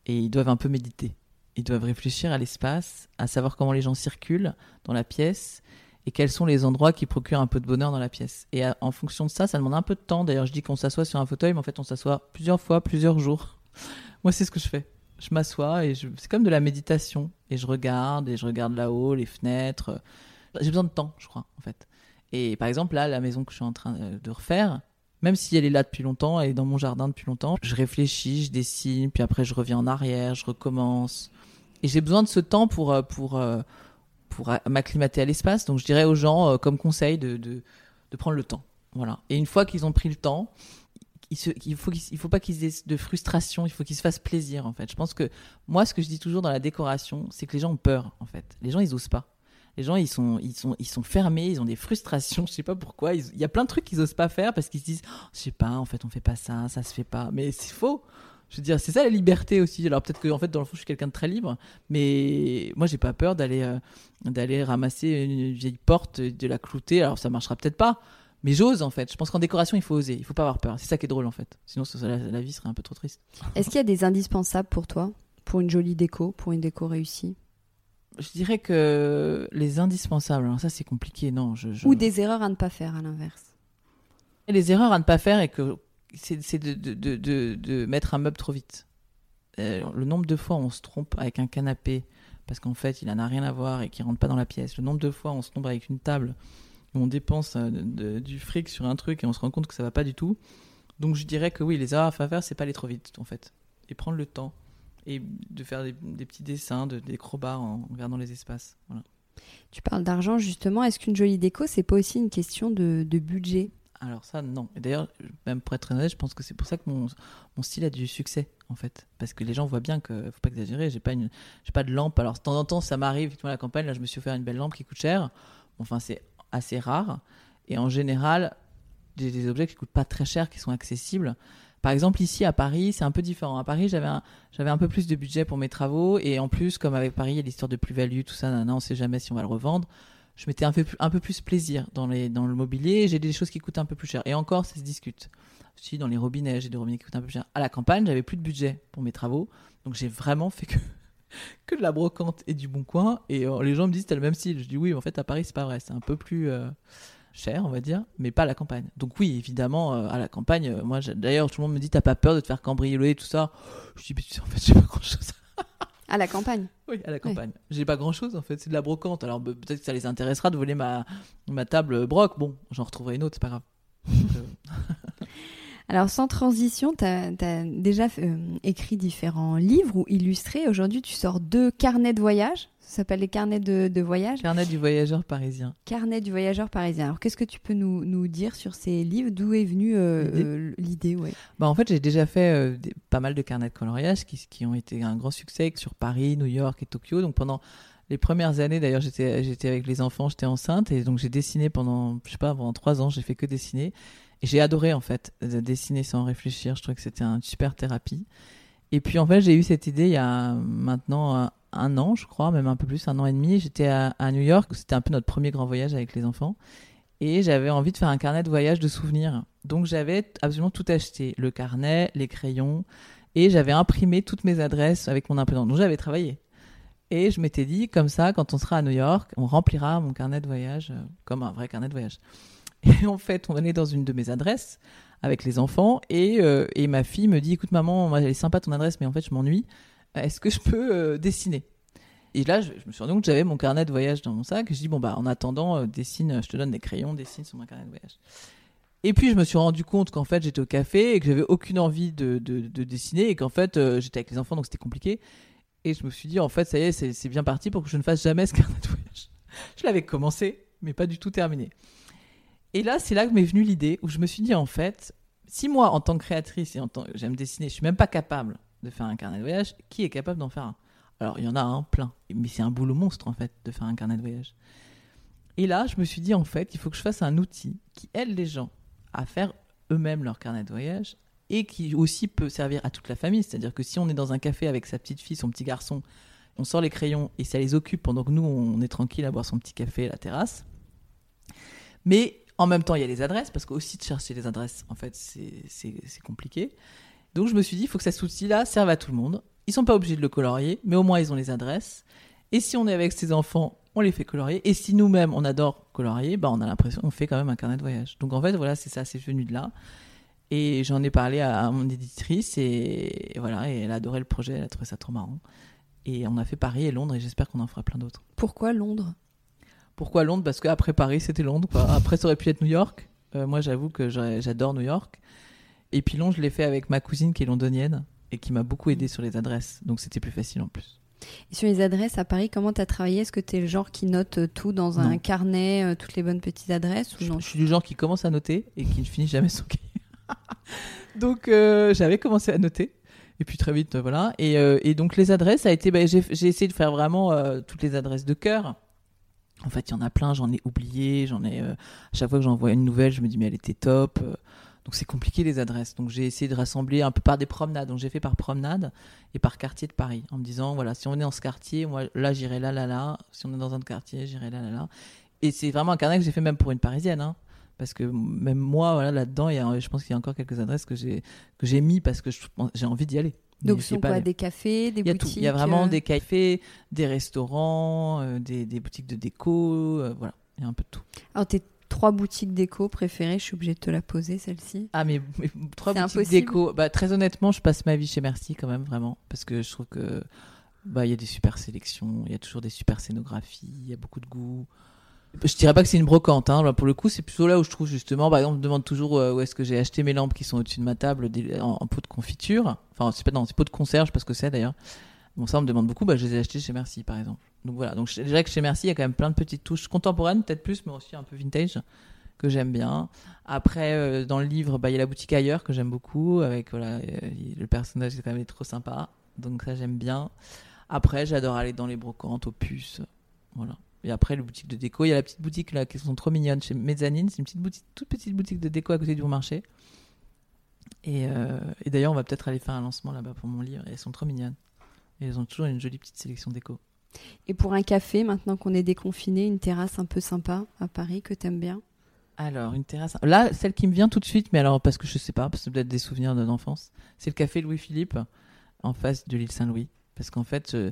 et ils doivent un peu méditer. Ils doivent réfléchir à l'espace, à savoir comment les gens circulent dans la pièce et quels sont les endroits qui procurent un peu de bonheur dans la pièce. Et en fonction de ça, ça demande un peu de temps. D'ailleurs, je dis qu'on s'assoit sur un fauteuil, mais en fait, on s'assoit plusieurs fois, plusieurs jours. Moi, c'est ce que je fais. Je m'assois et je... c'est comme de la méditation. Et je regarde et je regarde là-haut, les fenêtres j'ai besoin de temps, je crois, en fait. Et par exemple, là, la maison que je suis en train euh, de refaire, même si elle est là depuis longtemps, elle est dans mon jardin depuis longtemps, je réfléchis, je dessine, puis après je reviens en arrière, je recommence. Et j'ai besoin de ce temps pour, euh, pour, euh, pour m'acclimater à l'espace. Donc je dirais aux gens, comme conseil, de, de, prendre le temps. Voilà. Et une fois qu'ils ont pris le temps, il, se, faut il faut pas qu'ils aient de frustration, il faut qu'ils se fassent plaisir en fait. Je pense que moi ce que je dis toujours dans la décoration, c'est que les gens ont peur en fait. Les gens ils osent pas les gens ils sont ils sont ils sont fermés, ils ont des frustrations, je sais pas pourquoi. Il y a plein de trucs qu'ils osent pas faire parce qu'ils se disent, oh, je sais pas, en fait on fait pas ça, ça se fait pas. Mais c'est faux. Je veux dire, c'est ça la liberté aussi. Alors peut-être que en fait dans le fond je suis quelqu'un de très libre, mais moi j'ai pas peur d'aller euh, d'aller ramasser une vieille porte, de la clouter. Alors ça marchera peut-être pas, mais j'ose en fait. Je pense qu'en décoration il faut oser, il faut pas avoir peur. C'est ça qui est drôle en fait. Sinon la, la vie serait un peu trop triste. Est-ce qu'il y a des indispensables pour toi, pour une jolie déco, pour une déco réussie? Je dirais que les indispensables, alors ça c'est compliqué, non. Je, Ou des erreurs à ne pas faire à l'inverse? Les erreurs à ne pas faire, et que c'est de, de, de, de, mettre un meuble trop vite. Euh, le nombre de fois on se trompe avec un canapé parce qu'en fait il n'en a rien à voir et qu'il rentre pas dans la pièce. Le nombre de fois on se trompe avec une table où on dépense euh, du fric sur un truc et on se rend compte que ça va pas du tout. Donc je dirais que oui, les erreurs à faire, c'est pas aller trop vite en fait. Et prendre le temps et de faire des, petits dessins, de, des crobars en, regardant les espaces. Tu parles d'argent justement. Est-ce qu'une jolie déco, c'est pas aussi une question de, budget? Alors ça, non. D'ailleurs, même pour être honnête, je pense que c'est pour ça que mon, mon, style a du succès en fait, parce que les gens voient bien que faut pas exagérer. J'ai pas une, pas de lampe. Alors de temps en temps, ça m'arrive. à la campagne, là, je me suis offert une belle lampe qui coûte cher. Enfin, c'est assez rare. Et en général, j'ai des objets qui coûtent pas très cher, qui sont accessibles. Par exemple, ici à Paris, c'est un peu différent. À Paris, j'avais un, j'avais un peu plus de budget pour mes travaux. Et en plus, comme avec Paris, il y a l'histoire de plus-value, tout ça, on ne sait jamais si on va le revendre. Je mettais un peu, un peu plus plaisir dans, le mobilier. J'ai des choses qui coûtent un peu plus cher. Et encore, ça se discute. Si dans les robinets, j'ai des robinets qui coûtent un peu plus cher. À la campagne, j'avais plus de budget pour mes travaux. Donc j'ai vraiment fait que, de la brocante et du bon coin. Et euh, les gens me disent, t'as le même style. Je dis oui, en fait, à Paris, c'est pas vrai. C'est un peu plus. Euh, cher, on va dire, mais pas à la campagne. Donc oui, évidemment, euh, à la campagne, moi, d'ailleurs, tout le monde me dit, t'as pas peur de te faire cambrioler, tout ça? Je dis, mais en fait, j'ai pas grand-chose. à la campagne Oui, à la campagne. J'ai pas grand-chose, en fait, c'est de la brocante. Alors peut-être que ça les intéressera de voler ma, ma table broc. Bon, j'en retrouverai une autre, c'est pas grave. Euh, Alors sans transition, tu as, déjà euh, écrit différents livres ou illustré. Aujourd'hui, tu sors deux carnets de voyage. Ça s'appelle les carnets de, voyage. Carnet du voyageur parisien. Carnet du voyageur parisien. Alors qu'est-ce que tu peux nous, nous, dire sur ces livres? D'où est venue euh, l'idée ouais. bah, En fait, j'ai déjà fait pas mal de carnets de coloriage qui, qui ont été un grand succès sur Paris, New York et Tokyo. Donc pendant les premières années, d'ailleurs, j'étais, j'étais avec les enfants, j'étais enceinte et donc j'ai dessiné pendant, je sais pas, pendant trois ans, j'ai fait que dessiner. J'ai adoré, en fait, de dessiner sans réfléchir. Je trouvais que c'était une super thérapie. Et puis, en fait, j'ai eu cette idée il y a maintenant un, an, je crois, même un peu plus, un an et demi. J'étais à, New York, c'était un peu notre premier grand voyage avec les enfants. Et j'avais envie de faire un carnet de voyage de souvenirs. Donc, j'avais absolument tout acheté. Le carnet, les crayons. Et j'avais imprimé toutes mes adresses avec mon imprimante. Donc, j'avais travaillé. Et je m'étais dit, comme ça, quand on sera à New York, on remplira mon carnet de voyage euh, comme un vrai carnet de voyage. Et en fait, on est dans une de mes adresses avec les enfants et, euh, ma fille me dit, écoute maman, elle est sympa ton adresse, mais en fait, je m'ennuie. Est-ce que je peux euh, dessiner? Et là, je, me suis rendu compte que j'avais mon carnet de voyage dans mon sac. Je dis, bon, bah, en attendant, dessine, je te donne des crayons, dessine sur mon carnet de voyage. Et puis je me suis rendu compte qu'en fait j'étais au café et que j'avais aucune envie de, de dessiner et qu'en fait j'étais avec les enfants donc c'était compliqué. Et je me suis dit, en fait, ça y est, c'est bien parti pour que je ne fasse jamais ce carnet de voyage. Je l'avais commencé, mais pas du tout terminé. Et là, c'est là que m'est venue l'idée où je me suis dit, en fait, si moi, en tant que créatrice et en tant j'aime dessiner, je suis même pas capable de faire un carnet de voyage, qui est capable d'en faire un? Alors, il y en a un plein, mais c'est un boulot monstre, en fait, de faire un carnet de voyage. Et là, je me suis dit, en fait, il faut que je fasse un outil qui aide les gens à faire eux-mêmes leur carnet de voyage et qui aussi peut servir à toute la famille. C'est-à-dire que si on est dans un café avec sa petite fille, son petit garçon, on sort les crayons et ça les occupe pendant que nous, on est tranquille à boire son petit café à la terrasse. Mais en même temps, il y a les adresses, parce qu'aussi de chercher les adresses, en fait, c'est compliqué. Donc je me suis dit, il faut que cet outil-là serve à tout le monde. Ils sont pas obligés de le colorier, mais au moins ils ont les adresses. Et si on est avec ses enfants, on les fait colorier. Et si nous-mêmes, on adore colorier, bah, on a l'impression qu'on fait quand même un carnet de voyage. Donc en fait, voilà, c'est ça, c'est venu de là. Et j'en ai parlé à, mon éditrice et, voilà, et elle a adoré le projet, elle a trouvé ça trop marrant. Et on a fait Paris et Londres et j'espère qu'on en fera plein d'autres. Pourquoi Londres? Pourquoi Londres? Parce qu'après Paris, c'était Londres. Après, ça aurait pu être New York. Euh, moi, j'avoue que j'adore New York. Et puis Londres, je l'ai fait avec ma cousine qui est londonienne et qui m'a beaucoup aidé sur les adresses. Donc c'était plus facile en plus. Et sur les adresses à Paris, comment tu as travaillé? Est-ce que tu es le genre qui note tout dans un carnet, euh, toutes les bonnes petites adresses ou je, non? je suis du genre qui commence à noter et qui ne finit jamais son cahier. donc euh, j'avais commencé à noter. Et puis très vite, voilà. Et, euh, et donc les adresses, a été, bah, j'ai, essayé de faire vraiment euh, toutes les adresses de cœur. En fait, il y en a plein, j'en ai oublié, j'en ai. à chaque fois que j'envoie une nouvelle, je me dis mais elle était top. Donc c'est compliqué les adresses. Donc j'ai essayé de rassembler un peu par des promenades. Donc j'ai fait par promenade et par quartier de Paris en me disant voilà si on est dans ce quartier, moi là j'irai là là là. Si on est dans un autre quartier, j'irai là là là. Et c'est vraiment un carnet que j'ai fait même pour une parisienne. Hein parce que même moi voilà là-dedans je pense qu'il y a encore quelques adresses que j'ai que parce que j'ai envie d'y aller donc c'est quoi des cafés des il y boutiques il y a vraiment euh. des cafés des restaurants euh, des, des, boutiques de déco euh, voilà. Il y a un peu de tout. Alors tes trois boutiques déco préférées je suis obligée de te la poser celle-ci. Ah mais, trois boutiques déco. Bah très honnêtement je passe ma vie chez Merci quand même vraiment. Parce que je trouve que bah il y a des super sélections il y a toujours des super scénographies il y a beaucoup de goût je dirais pas que c'est une brocante, hein. pour le coup, c'est plutôt là où je trouve justement, par exemple, on me demande toujours euh, où est-ce que j'ai acheté mes lampes qui sont au-dessus de ma table en, pot de confiture. Enfin, c'est pas non, c'est pot de conserve, je que c'est d'ailleurs. Bon, ça on me demande beaucoup, bah, je les ai achetés chez Merci, par exemple. Donc voilà, donc je dirais que chez Merci, il y a quand même plein de petites touches contemporaines, peut-être plus, mais aussi un peu vintage que j'aime bien. Après, euh, dans le livre, bah, il y a la boutique ailleurs que j'aime beaucoup, avec voilà, euh, le personnage est quand même trop sympa, donc ça j'aime bien. Après, j'adore aller dans les brocantes, aux puces, voilà. Et après, le boutique de déco, il y a la petite boutique là qui sont trop mignonnes chez Mezzanine. C'est une petite boutique, toute petite boutique de déco à côté du bon marché. Et, euh, et d'ailleurs, on va peut-être aller faire un lancement là-bas pour mon livre. Et elles sont trop mignonnes. Et elles ont toujours une jolie petite sélection déco. Et pour un café, maintenant qu'on est déconfiné, une terrasse un peu sympa à Paris que t'aimes bien? Alors, une terrasse. Là, celle qui me vient tout de suite, mais alors parce que je sais pas, parce que peut-être des souvenirs d'enfance, c'est le café Louis-Philippe en face de l'île Saint-Louis. Parce qu'en fait, euh,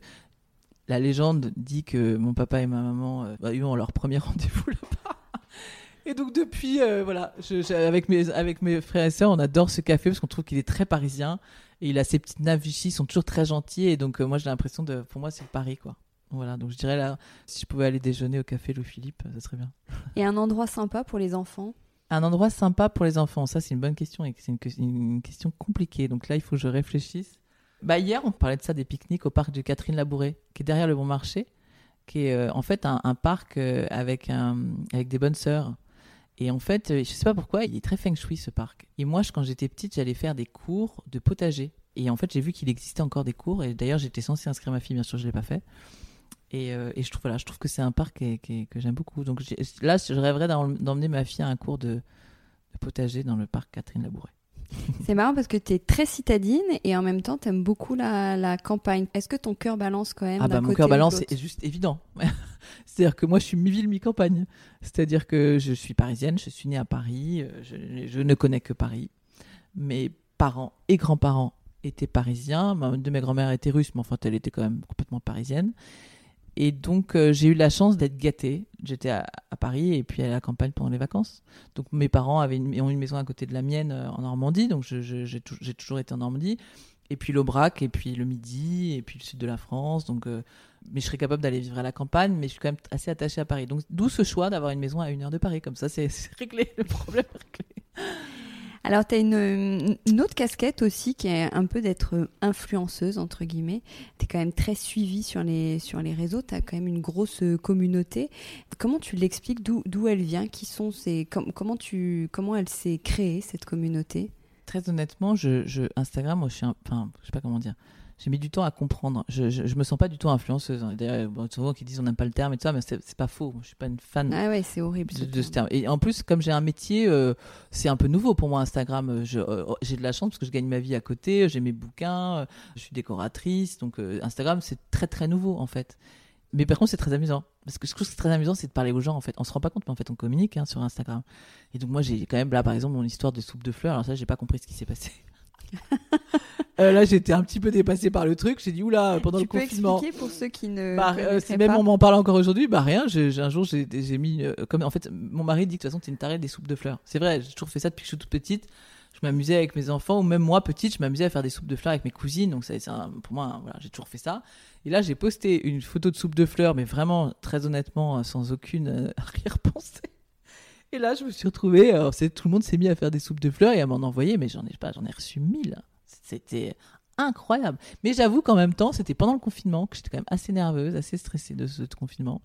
la légende dit que mon papa et ma maman euh, bah, eu leur premier rendez-vous là-bas. Et donc depuis, euh, voilà, avec, mes, avec mes frères et sœurs, on adore ce café parce qu'on trouve qu'il est très parisien. Et il a ses petites naves Vichy, ils sont toujours très gentils. Et donc euh, moi j'ai l'impression de, pour moi c'est Paris quoi. Voilà, donc je dirais là, si je pouvais aller déjeuner au café Louis-Philippe, ça serait bien. Et un endroit sympa pour les enfants? Un endroit sympa pour les enfants, ça c'est une bonne question et c'est une, une, question compliquée. Donc là, il faut que je réfléchisse. Bah hier, on parlait de ça des pique-niques au parc de Catherine Labouré, qui est derrière le Bon Marché, qui est euh, en fait un, parc euh, avec des bonnes sœurs. Et en fait, euh, je sais pas pourquoi, il est très feng shui ce parc. Et moi, quand j'étais petite, j'allais faire des cours de potager. Et en fait, j'ai vu qu'il existait encore des cours. Et d'ailleurs, j'étais censée inscrire ma fille, bien sûr, je l'ai pas fait. Et, je trouve je trouve que c'est un parc que j'aime beaucoup. Donc là, je rêverais d'emmener ma fille à un cours de, de potager dans le parc Catherine Labouré. C'est marrant parce que tu es très citadine et en même temps tu aimes beaucoup la, la campagne. Est-ce que ton cœur balance quand même Ah bah mon cœur balance, c'est juste évident. C'est-à-dire que moi je suis mi-ville, mi-campagne. C'est-à-dire que je suis parisienne, je suis née à Paris, euh, je, je, ne connais que Paris. Mes parents et grands-parents étaient parisiens. Une de mes grand-mères était russe, mais enfin elle était quand même complètement parisienne. Et donc, euh, j'ai eu la chance d'être gâtée. J'étais à, Paris et puis à la campagne pendant les vacances. Donc, mes parents avaient ont une maison à côté de la mienne euh, en Normandie. Donc, j'ai toujours été en Normandie. Et puis l'Aubrac, et puis le Midi, et puis le sud de la France. Donc, euh, mais je serais capable d'aller vivre à la campagne, mais je suis quand même assez attachée à Paris. Donc, d'où ce choix d'avoir une maison à une heure de Paris. Comme ça, c'est réglé, le problème réglé. Alors, tu as une, autre casquette aussi qui est un peu d'être influenceuse, entre guillemets. Tu es quand même très suivie sur les, sur les réseaux, tu as quand même une grosse communauté. Comment tu l'expliques? D'où elle vient? Qui sont ces, com comment, tu, comment elle s'est créée, cette communauté? Très honnêtement, je, je, Instagram, moi, je suis un, enfin, je sais pas comment dire j'ai mis du temps à comprendre. Je, je, je, me sens pas du tout influenceuse. D'ailleurs, bon, souvent qui disent on n'aime pas le terme et tout ça, mais c'est pas faux. Je suis pas une fan. Ah ouais, c'est horrible. De, de, ce terme. Et en plus, comme j'ai un métier, euh, c'est un peu nouveau pour moi Instagram. Euh, j'ai de la chance parce que je gagne ma vie à côté. J'ai mes bouquins. Euh, je suis décoratrice. Donc euh, Instagram, c'est très très nouveau en fait. Mais par contre, c'est très amusant. Parce que ce que je trouve très amusant, c'est de parler aux gens, en fait. On se rend pas compte, mais en fait, on communique hein, sur Instagram. Et donc, moi, j'ai quand même, là, par exemple, mon histoire de soupe de fleurs. Alors ça, j'ai pas compris ce qui s'est passé. Euh, là, j'étais un petit peu dépassée par le truc. J'ai dit oula pendant tu le confinement. Peux expliquer pour ceux qui ne. Bah, euh, si même pas. on m'en parle encore aujourd'hui, bah rien. J'ai un jour j'ai mis euh, comme en fait mon mari dit que de toute façon t'es une tarée des soupes de fleurs. C'est vrai, j'ai toujours fait ça depuis que je suis toute petite. M'amusais avec mes enfants ou même moi petite, je m'amusais à faire des soupes de fleurs avec mes cousines. Donc c'est pour moi, voilà, j'ai toujours fait ça. Et là, j'ai posté une photo de soupe de fleurs, mais vraiment très honnêtement, sans aucune euh, arrière-pensée. Et là, je me suis retrouvée. C'est tout le monde s'est mis à faire des soupes de fleurs et à m'en envoyer, mais j'en ai pas, j'en ai reçu mille. C'était incroyable. Mais j'avoue qu'en même temps, c'était pendant le confinement que j'étais quand même assez nerveuse, assez stressée de ce confinement.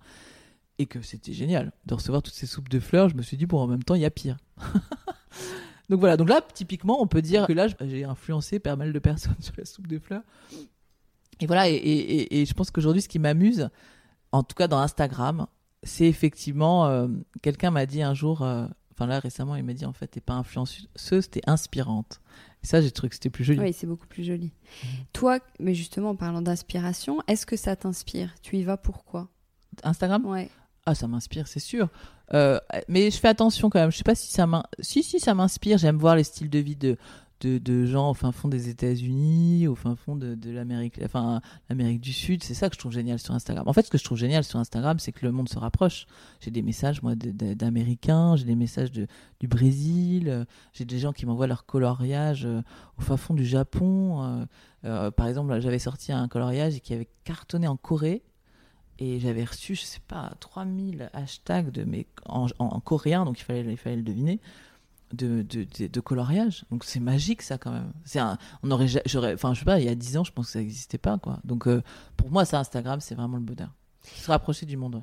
Et que c'était génial de recevoir toutes ces soupes de fleurs. Je me suis dit, bon, en même temps, il y a pire. donc voilà, donc là, typiquement, on peut dire que là, j'ai influencé pas mal de personnes sur la soupe de fleurs. Et voilà, et, et, et je pense qu'aujourd'hui, ce qui m'amuse, en tout cas dans Instagram, c'est effectivement, euh, quelqu'un m'a dit un jour, euh, enfin là récemment, il m'a dit en fait, t'es pas influenceuse, t'es inspirante. Et ça, j'ai trouvé que c'était plus joli. Oui, c'est beaucoup plus joli. Mmh. Toi, mais justement, en parlant d'inspiration, est-ce que ça t'inspire? Tu y vas pourquoi Instagram? Ouais. Ah, ça m'inspire, c'est sûr. Euh, mais je fais attention quand même. Je sais pas si ça m'inspire. Si, ça m'inspire. J'aime voir les styles de vie de, gens au fin fond des États-Unis, au fin fond de, l'Amérique, enfin l'Amérique du Sud. C'est ça que je trouve génial sur Instagram. En fait, ce que je trouve génial sur Instagram, c'est que le monde se rapproche. J'ai des messages moi d'Américains, j'ai des messages du Brésil, j'ai des gens qui m'envoient leur coloriage euh, au fin fond du Japon. Euh, euh, par exemple, j'avais sorti un coloriage qui avait cartonné en Corée. Et j'avais reçu, je sais pas, 3000 hashtags de mes, en, en, en coréen, donc il fallait, il fallait le deviner de, de, coloriage. Donc c'est magique ça quand même. C'est un, on aurait, j'aurais, enfin je sais pas, il y a 10 ans je pense que ça n'existait pas quoi. Donc euh, pour moi ça Instagram c'est vraiment le bonheur. Se rapprocher du monde.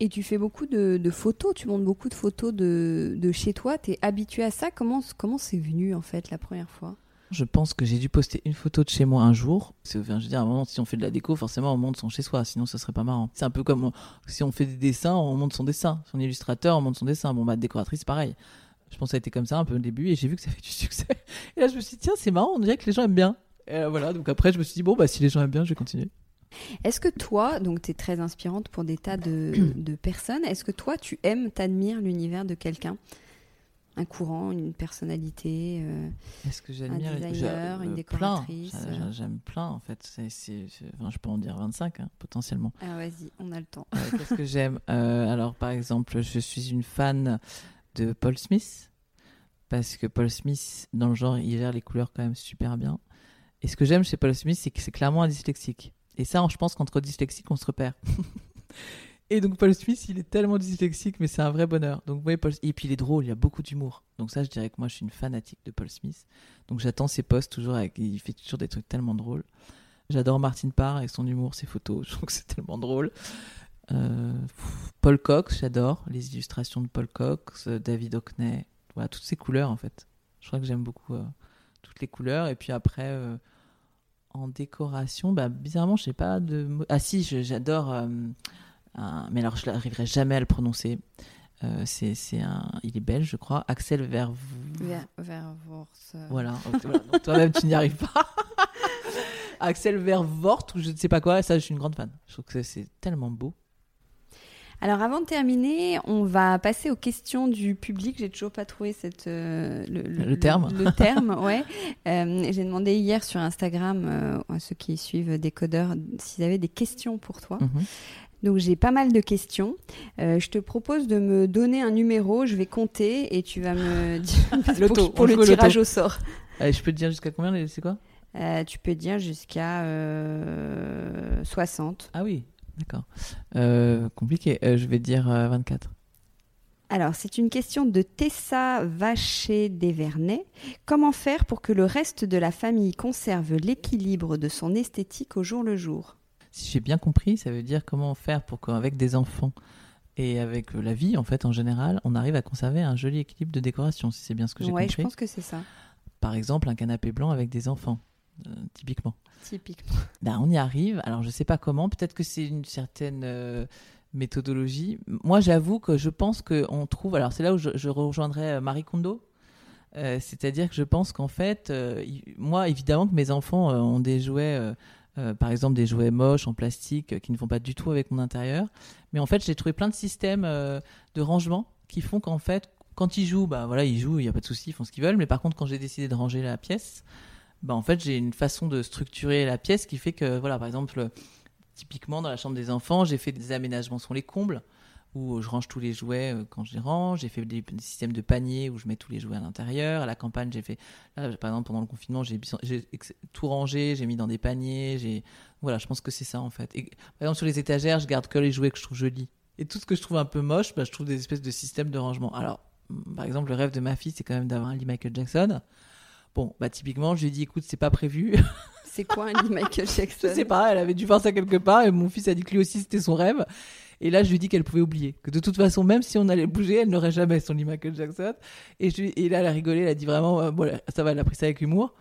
Et tu fais beaucoup de, photos, tu montes beaucoup de photos de, chez toi. Tu es habitué à ça? Comment comment c'est venu en fait la première fois? Je pense que j'ai dû poster une photo de chez moi un jour. C'est, enfin, je veux dire, à un moment, si on fait de la déco, forcément, on monte son chez soi. Sinon, ça serait pas marrant. C'est un peu comme si on fait des dessins, on monte son dessin. Son illustrateur, on monte son dessin. Bon, bah, décoratrice, pareil. Je pense que ça a été comme ça un peu au début et j'ai vu que ça fait du succès. Et là, je me suis dit, tiens, c'est marrant, on dirait que les gens aiment bien. Et euh, voilà, donc après, je me suis dit, bon, bah, si les gens aiment bien, je vais continuer. Est-ce que toi, donc tu es très inspirante pour des tas de, de personnes, est-ce que toi, tu aimes, t'admires l'univers de quelqu'un? Un courant, une personnalité, euh, Est-ce que un designer, euh, une décoratrice plein. J'aime plein en fait. C'est, c'est, enfin, je peux en dire 25 hein, potentiellement. Ah vas-y, on a le temps. Euh, qu'est-ce que j'aime Alors par exemple, je suis une fan de Paul Smith parce que Paul Smith, dans le genre, il gère les couleurs quand même super bien. Et ce que j'aime chez Paul Smith, c'est que c'est clairement un dyslexique. Et ça, je pense qu'entre dyslexiques, on se repère. Et donc Paul Smith, il est tellement dyslexique, mais c'est un vrai bonheur. Donc ouais, Paul... Et puis il est drôle, il y a beaucoup d'humour. Donc ça, je dirais que moi, je suis une fanatique de Paul Smith. Donc j'attends ses posts toujours. Il fait toujours des trucs tellement drôles. J'adore Martin Parr avec son humour, ses photos. Je trouve que c'est tellement drôle. Euh, Paul Cox, j'adore les illustrations de Paul Cox, euh, David Hockney. Voilà, toutes ces couleurs en fait. Je crois que j'aime beaucoup euh, toutes les couleurs. Et puis après, en décoration, bah, bizarrement, je sais pas de. Ah si, j'adore. Un- Mais alors, je n'arriverai jamais à le prononcer. Euh, c'est c'est un. Il est belge, je crois. Axel Verv. Vers, vers Vorse. Voilà. Donc, voilà. Donc, Toi-même, tu n'y arrives pas. Axel Vervort ou je ne sais pas quoi. Ça, je suis une grande fan. Je trouve que c'est tellement beau. Alors avant de terminer, on va passer aux questions du public. J'ai toujours pas trouvé cette euh, Le terme. Le, terme, ouais. Euh, J'ai demandé hier sur Instagram euh, à ceux qui suivent Décodeur s'ils avaient des questions pour toi. Mhm. Donc j'ai pas mal de questions. Euh, je te propose de me donner un numéro. Je vais compter et tu vas me dire pour, le tirage au sort. Allez, je peux te dire jusqu'à combien C'est quoi? Euh, tu peux dire jusqu'à euh, 60. Ah oui, d'accord. Euh, compliqué. Euh, je vais dire euh, 24. Alors, c'est une question de Tessa Vacher-Desvernay. Comment faire pour que le reste de la famille conserve l'équilibre de son esthétique au jour le jour? Si j'ai bien compris, ça veut dire comment faire pour qu'avec des enfants et avec euh, la vie en fait en général, on arrive à conserver un joli équilibre de décoration. Si c'est bien ce que j'ai Ouais, je compris. pense que c'est ça, Par exemple, un canapé blanc avec des enfants, euh, typiquement. typiquement. Ben, on y arrive. Alors, je sais pas comment. Peut-être que c'est une certaine euh, méthodologie. Moi, j'avoue que je pense qu'on trouve. Alors, c'est là où je, je rejoindrai Marie Kondo. Euh, C'est-à-dire que je pense qu'en fait, euh, moi, évidemment que mes enfants euh, ont des jouets, euh, par exemple des jouets moches en plastique euh, qui ne vont pas du tout avec mon intérieur. Mais en fait, j'ai trouvé plein de systèmes euh, de rangement qui font qu'en fait, quand ils jouent, bah voilà, ils jouent, il n'y a pas de souci, ils font ce qu'ils veulent. Mais par contre, quand j'ai décidé de ranger la pièce, bah en fait, j'ai une façon de structurer la pièce qui fait que, voilà, par exemple, typiquement dans la chambre des enfants, j'ai fait des aménagements sur les combles où je range tous les jouets euh, quand je les range. J'ai fait des, des systèmes de paniers où je mets tous les jouets à l'intérieur. À la campagne, j'ai fait, là, par exemple, pendant le confinement, j'ai tout rangé, j'ai mis dans des paniers. J'ai, voilà, je pense que c'est ça en fait. Et, par exemple, sur les étagères, je garde que les jouets que je trouve jolis. Et tout ce que je trouve un peu moche, bah, je trouve des espèces de systèmes de rangement. Alors, mm, par exemple, le rêve de ma fille, c'est quand même d'avoir un lit Michael Jackson. Bon, bah typiquement, je lui ai dit, écoute, c'est pas prévu. C'est quoi un lit Michael Jackson Je sais pas, elle avait dû voir ça quelque part et mon fils a dit que lui aussi c'était son rêve. Et là, je lui dit qu'elle pouvait oublier. Que de toute façon, même si on allait bouger, elle n'aurait jamais son lit Michael Jackson. Et, je là, elle a rigolé, elle a dit vraiment, euh, bon, ça va, elle a pris ça avec humour.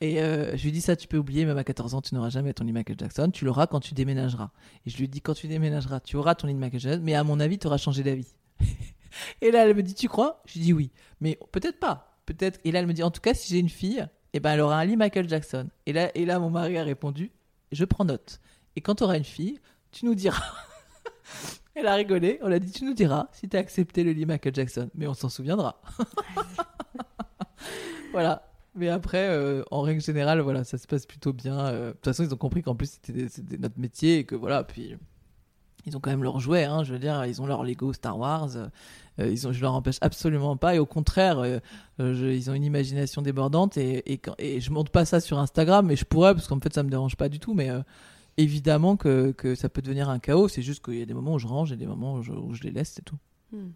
Et euh, je lui dit, ça, tu peux oublier, même à 14 ans, tu n'auras jamais ton lit Michael Jackson. Tu l'auras quand tu déménageras. Et je lui dit, quand tu déménageras, tu auras ton lit Michael Jackson, mais à mon avis, tu auras changé d'avis. et là, elle me dit, tu crois? Je lui dis oui. Mais peut-être pas. Peut-être. Et là, elle me dit, en tout cas, si j'ai une fille, eh ben, elle aura un lit Michael Jackson. Et là, et là, mon mari a répondu, je prends note. Et quand tu auras une fille, tu nous diras. Elle a rigolé, on a dit tu nous diras si tu as accepté le lit Michael Jackson, mais on s'en souviendra. voilà. Mais après, euh, en règle générale, voilà, ça se passe plutôt bien. euh, De toute façon, ils ont compris qu'en plus c'était notre métier et que voilà, puis ils ont quand même leur jouet, hein, je veux dire, ils ont leur Lego Star Wars, euh, ils ont, je leur empêche absolument pas et au contraire, ils ont une imagination débordante et, et, quand- je monte pas ça sur Instagram, mais je pourrais parce qu'en fait ça me dérange pas du tout, mais évidemment que, que ça peut devenir un chaos, c'est juste qu'il y a des moments où je range et des moments où je, où je les laisse, c'est tout. Hmm.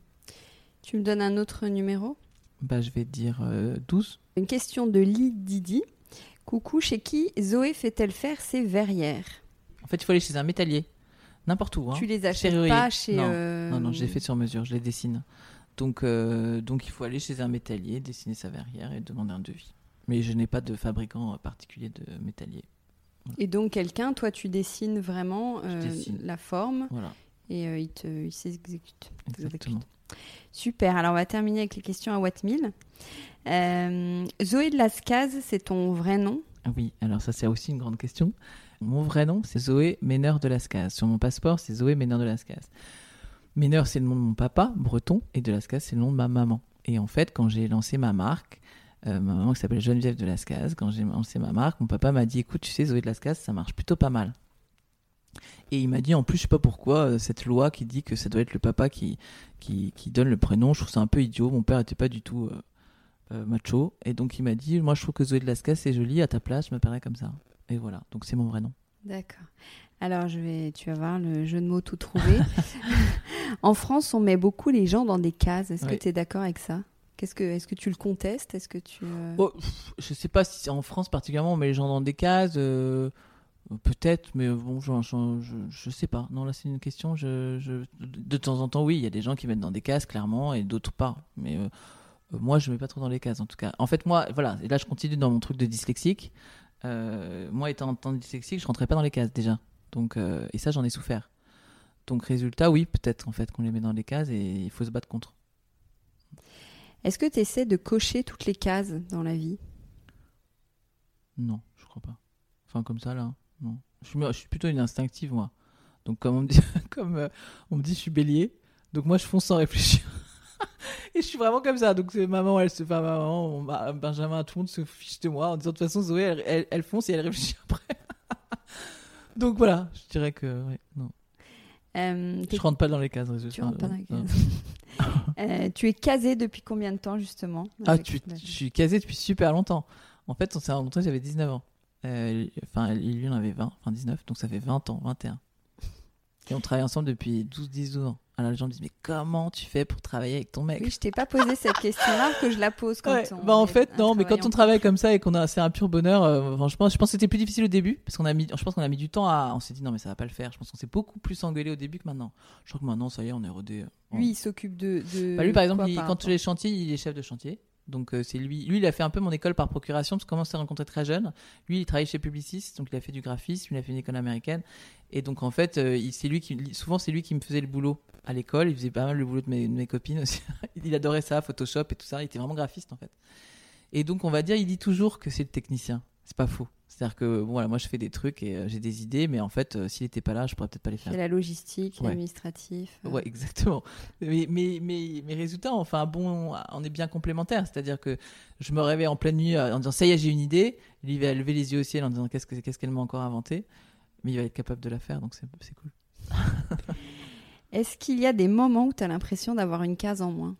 Tu me donnes un autre numéro? Bah je vais dire euh, 12. Une question de Lee Didi. Coucou, chez qui Zoé fait-elle faire ses verrières? En fait, il faut aller chez un métallier, n'importe où. Hein. Tu les achètes Serrurier. pas chez... Non, euh, Non, non, je les fais sur mesure, je les dessine. Donc, euh, donc il faut aller chez un métallier, dessiner sa verrière et demander un devis. Mais je n'ai pas de fabricant particulier de métallier. Et donc quelqu'un, toi tu dessines vraiment euh, dessine. la forme Voilà, et euh, il te- il s'exécute. exactement. Super, alors on va terminer avec les questions à Watt 1000. Euh, Zoé de Lascaz, c'est ton vrai nom? Ah Oui, alors ça c'est aussi une grande question. Mon vrai nom c'est Zoé Méneur de Lascaz. Sur mon passeport c'est Zoé Méneur de Lascaz. Méneur c'est le nom de mon papa, breton, et de Lascaz c'est le nom de ma maman. Et en fait, quand j'ai lancé ma marque, euh, ma maman qui s'appelle Geneviève de Lascaz, quand j'ai lancé ma marque, mon papa m'a dit écoute, tu sais, Zoé de Lascaz, ça marche plutôt pas mal. Et il m'a dit en plus, je sais pas pourquoi, euh, cette loi qui dit que ça doit être le papa qui, qui, qui donne le prénom, je trouve ça un peu idiot. Mon père était pas du tout euh, macho. Et donc il m'a dit moi je trouve que Zoé de Lascaz c'est joli, à ta place, je m'appellerais comme ça. Et voilà, donc c'est mon vrai nom. D'accord. Alors, je vais, tu vas voir le jeu de mots tout trouvé. en France, on met beaucoup les gens dans des cases. Est-ce que tu es d'accord avec ça? Est-ce que tu le contestes? Est-ce que tu. euh, Oh, je sais pas si en France particulièrement on met les gens dans des cases. euh, Peut-être, mais bon, je, je, je, sais pas. Non, là c'est une question. De temps en temps, oui, il y a des gens qui mettent dans des cases clairement et d'autres pas. Mais euh, moi, je mets pas trop dans les cases en tout cas. En fait, moi, voilà. Et là, je continue dans mon truc de dyslexique. Moi, étant, dyslexique, je rentrais pas dans les cases déjà. Donc, et ça, j'en ai souffert. Donc, résultat, oui, peut-être en fait qu'on les met dans les cases et il faut se battre contre. Est-ce que tu essaies de cocher toutes les cases dans la vie? Non, je crois pas. Enfin, comme ça, là, non. Je suis, je suis plutôt une instinctive, moi. Donc, comme on me dit, comme, euh, on me dit je suis bélier, donc moi, je fonce sans réfléchir. Et je suis vraiment comme ça. Donc, c'est maman, elle se fait, maman, Benjamin, tout le monde se fiche de moi en disant de toute façon, Zoé, elle, elle, elle fonce et elle réfléchit après. donc, voilà, je dirais que, ouais, non. Euh, Je rentre pas dans les cases. Tu rentres pas dans les cases. Euh, tu es casé depuis combien de temps, justement Ah, tu, je suis casé depuis super longtemps. En fait, on s'est rencontrés, j'avais 19 ans. Euh, Enfin, lui, il en avait 20, enfin 19, donc ça fait 20 ans, 21. Et on travaille ensemble depuis 12, 10, 12 ans. Alors les gens me disent, mais comment tu fais pour travailler avec ton mec? Oui, je t'ai pas posé cette question-là, que je la pose quand Ouais, on. bah en fait non mais quand on travaille comme ça et qu'on a c'est un pur bonheur euh, franchement je pense que c'était plus difficile au début parce qu'on a mis je pense qu'on a mis du temps à on s'est dit non mais ça va pas le faire je pense qu'on s'est beaucoup plus engueulé au début que maintenant je crois que maintenant ça y est on est rodé euh, Lui, il s'occupe de. de bah, lui, par exemple, quoi, il- par quand rapport les chantiers, il est chef de chantier. Donc, euh, c'est lui. Lui, il a fait un peu mon école par procuration, parce qu'on s'est rencontré très jeune. Lui, il travaillait chez Publicis, donc il a fait du graphisme, il a fait une école américaine. Et donc, en fait, euh, c'est lui qui, souvent, c'est lui qui me faisait le boulot à l'école. Il faisait pas mal le boulot de mes copines aussi. il adorait ça, Photoshop et tout ça. Il était vraiment graphiste, en fait. Et donc, on va dire, il dit toujours que c'est le technicien. C'est pas faux. C'est-à-dire que, bon, voilà, moi, je fais des trucs et euh, j'ai des idées, mais en fait, euh, s'il était pas là, je pourrais peut-être pas les faire. C'est la logistique, Ouais. l'administratif. euh. Ouais, exactement. Mais, mais, mais mes résultats, enfin, bon, on est bien complémentaires. C'est-à-dire que je me réveille en pleine nuit euh, en disant ça y est, j'ai une idée. Lui, il va lever les yeux au ciel en disant qu'est-ce que- qu'est-ce qu'elle m'a encore inventé? Mais il va être capable de la faire, donc c'est c'est cool. Est-ce qu'il y a des moments où tu as l'impression d'avoir une case en moins?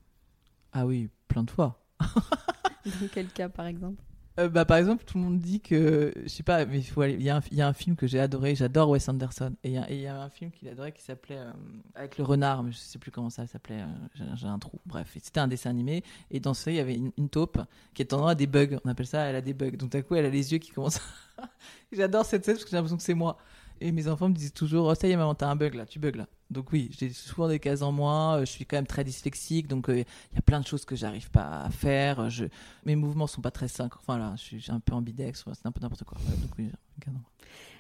Ah oui, plein de fois. Dans quel cas, par exemple? Euh, bah, par exemple, tout le monde dit que, je sais pas, mais il y, a un- y a un film que j'ai adoré, j'adore Wes Anderson. Et il y a, un film qu'il adorait qui s'appelait, euh, avec le renard, mais je sais plus comment ça s'appelait, euh, j'ai un trou. Bref, c'était un dessin animé, et dans ça, il y avait une, taupe qui est à des bugs. On appelle ça, elle a des bugs. Donc d'un coup, elle a les yeux qui commencent. J'adore cette scène parce que j'ai l'impression que c'est moi. Et mes enfants me disent toujours, oh, ça y est, maman, t'as un bug là, tu bugs là. Donc oui, j'ai souvent des cases en moins, euh, je suis quand même très dyslexique, donc euh, il y a plein de choses que j'arrive pas à faire. Je... Mes mouvements sont pas très synchro. Enfin là, je suis j'ai un peu ambidex, c'est un peu n'importe quoi. Ouais, donc oui.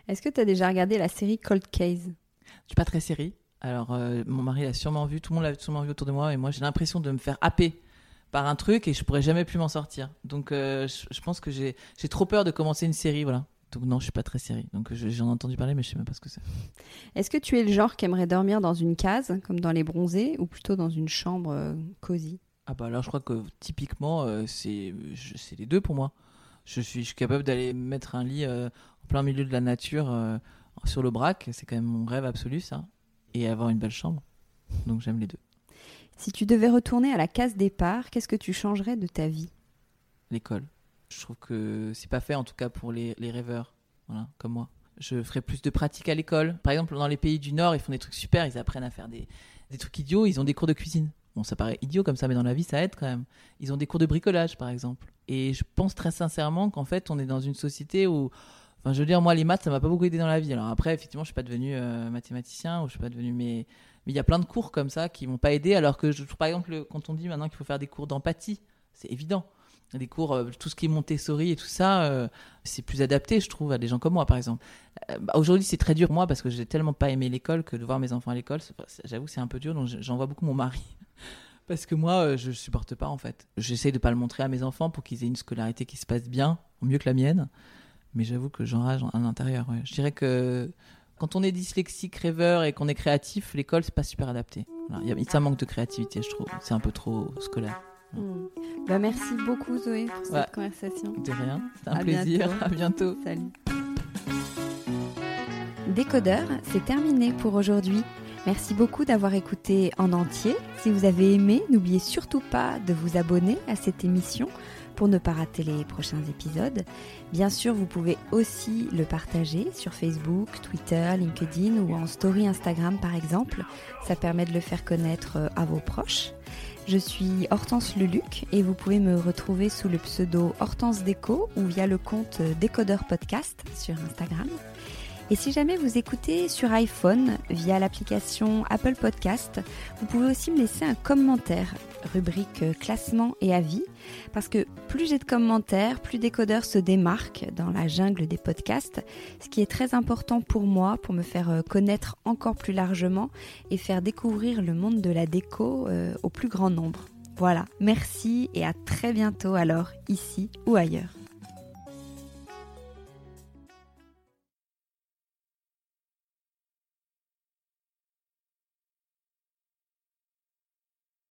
Est-ce que tu as déjà regardé la série Cold Case? Je suis pas très série. Alors euh, mon mari l'a sûrement vu, tout le monde l'a sûrement vu autour de moi, et moi j'ai l'impression de me faire happer par un truc et je pourrais jamais plus m'en sortir. Donc euh, je, je pense que j'ai trop peur de commencer une série, voilà. Donc non, je suis pas très série. Donc je- j'en ai entendu parler, mais je sais même pas ce que c'est. Est-ce que tu es le genre qui aimerait dormir dans une case, comme dans Les Bronzés, ou plutôt dans une chambre euh, cosy? Ah bah alors je crois que typiquement euh, c'est les deux pour moi. Je suis, je suis capable d'aller mettre un lit euh, en plein milieu de la nature euh, sur le brac, c'est quand même mon rêve absolu ça, et avoir une belle chambre. Donc j'aime les deux. Si tu devais retourner à la case départ, qu'est-ce que tu changerais de ta vie? L'école. Je trouve que c'est pas fait en tout cas pour les, les rêveurs, voilà, comme moi. Je ferais plus de pratique à l'école. Par exemple, dans les pays du Nord, ils font des trucs super, ils apprennent à faire des, des trucs idiots, ils ont des cours de cuisine. Bon, ça paraît idiot comme ça, mais dans la vie, ça aide quand même. Ils ont des cours de bricolage, par exemple. Et je pense très sincèrement qu'en fait, on est dans une société où, enfin, je veux dire, moi, les maths, ça m'a pas beaucoup aidé dans la vie. Alors après, effectivement, je suis pas devenu euh, mathématicien ou je suis pas devenu, mais il y a plein de cours comme ça qui m'ont pas aidé. Alors que, je, par exemple, le- quand on dit maintenant qu'il faut faire des cours d'empathie, c'est évident. Des cours, euh, tout ce qui est Montessori et tout ça, euh, c'est plus adapté, je trouve, à des gens comme moi, par exemple. Euh, bah, Aujourd'hui, c'est très dur moi parce que j'ai tellement pas aimé l'école que de voir mes enfants à l'école, j'avoue, c'est un peu dur. Donc, j'envoie beaucoup mon mari. Parce que moi, je supporte pas, en fait. J'essaye de pas le montrer à mes enfants pour qu'ils aient une scolarité qui se passe bien, mieux que la mienne. Mais j'avoue que j'enrage à l'intérieur. Je dirais que quand on est dyslexique, rêveur et qu'on est créatif, l'école, c'est pas super adapté. Il y a- Ça manque de créativité, je trouve. C'est un peu trop scolaire. Hmm. Bah, Merci beaucoup Zoé pour cette Ouais. conversation. De rien. C'est un À plaisir. bientôt. À bientôt. Salut. Décodeur, c'est terminé pour aujourd'hui. Merci beaucoup d'avoir écouté en entier. Si vous avez aimé, n'oubliez surtout pas de vous abonner à cette émission pour ne pas rater les prochains épisodes. Bien sûr, vous pouvez aussi le partager sur Facebook, Twitter, LinkedIn ou en story Instagram par exemple. Ça permet de le faire connaître euh, à vos proches. Je suis Hortense Luluc et vous pouvez me retrouver sous le pseudo Hortense Déco ou via le compte Décodeur Podcast sur Instagram. Et si jamais vous écoutez sur iPhone via l'application Apple Podcast, vous pouvez aussi me laisser un commentaire, rubrique classement et avis, parce que plus j'ai de commentaires, plus Décodeur se démarque dans la jungle des podcasts, ce qui est très important pour moi, pour me faire connaître encore plus largement et faire découvrir le monde de la déco euh, au plus grand nombre. Voilà, merci et à très bientôt alors, ici ou ailleurs.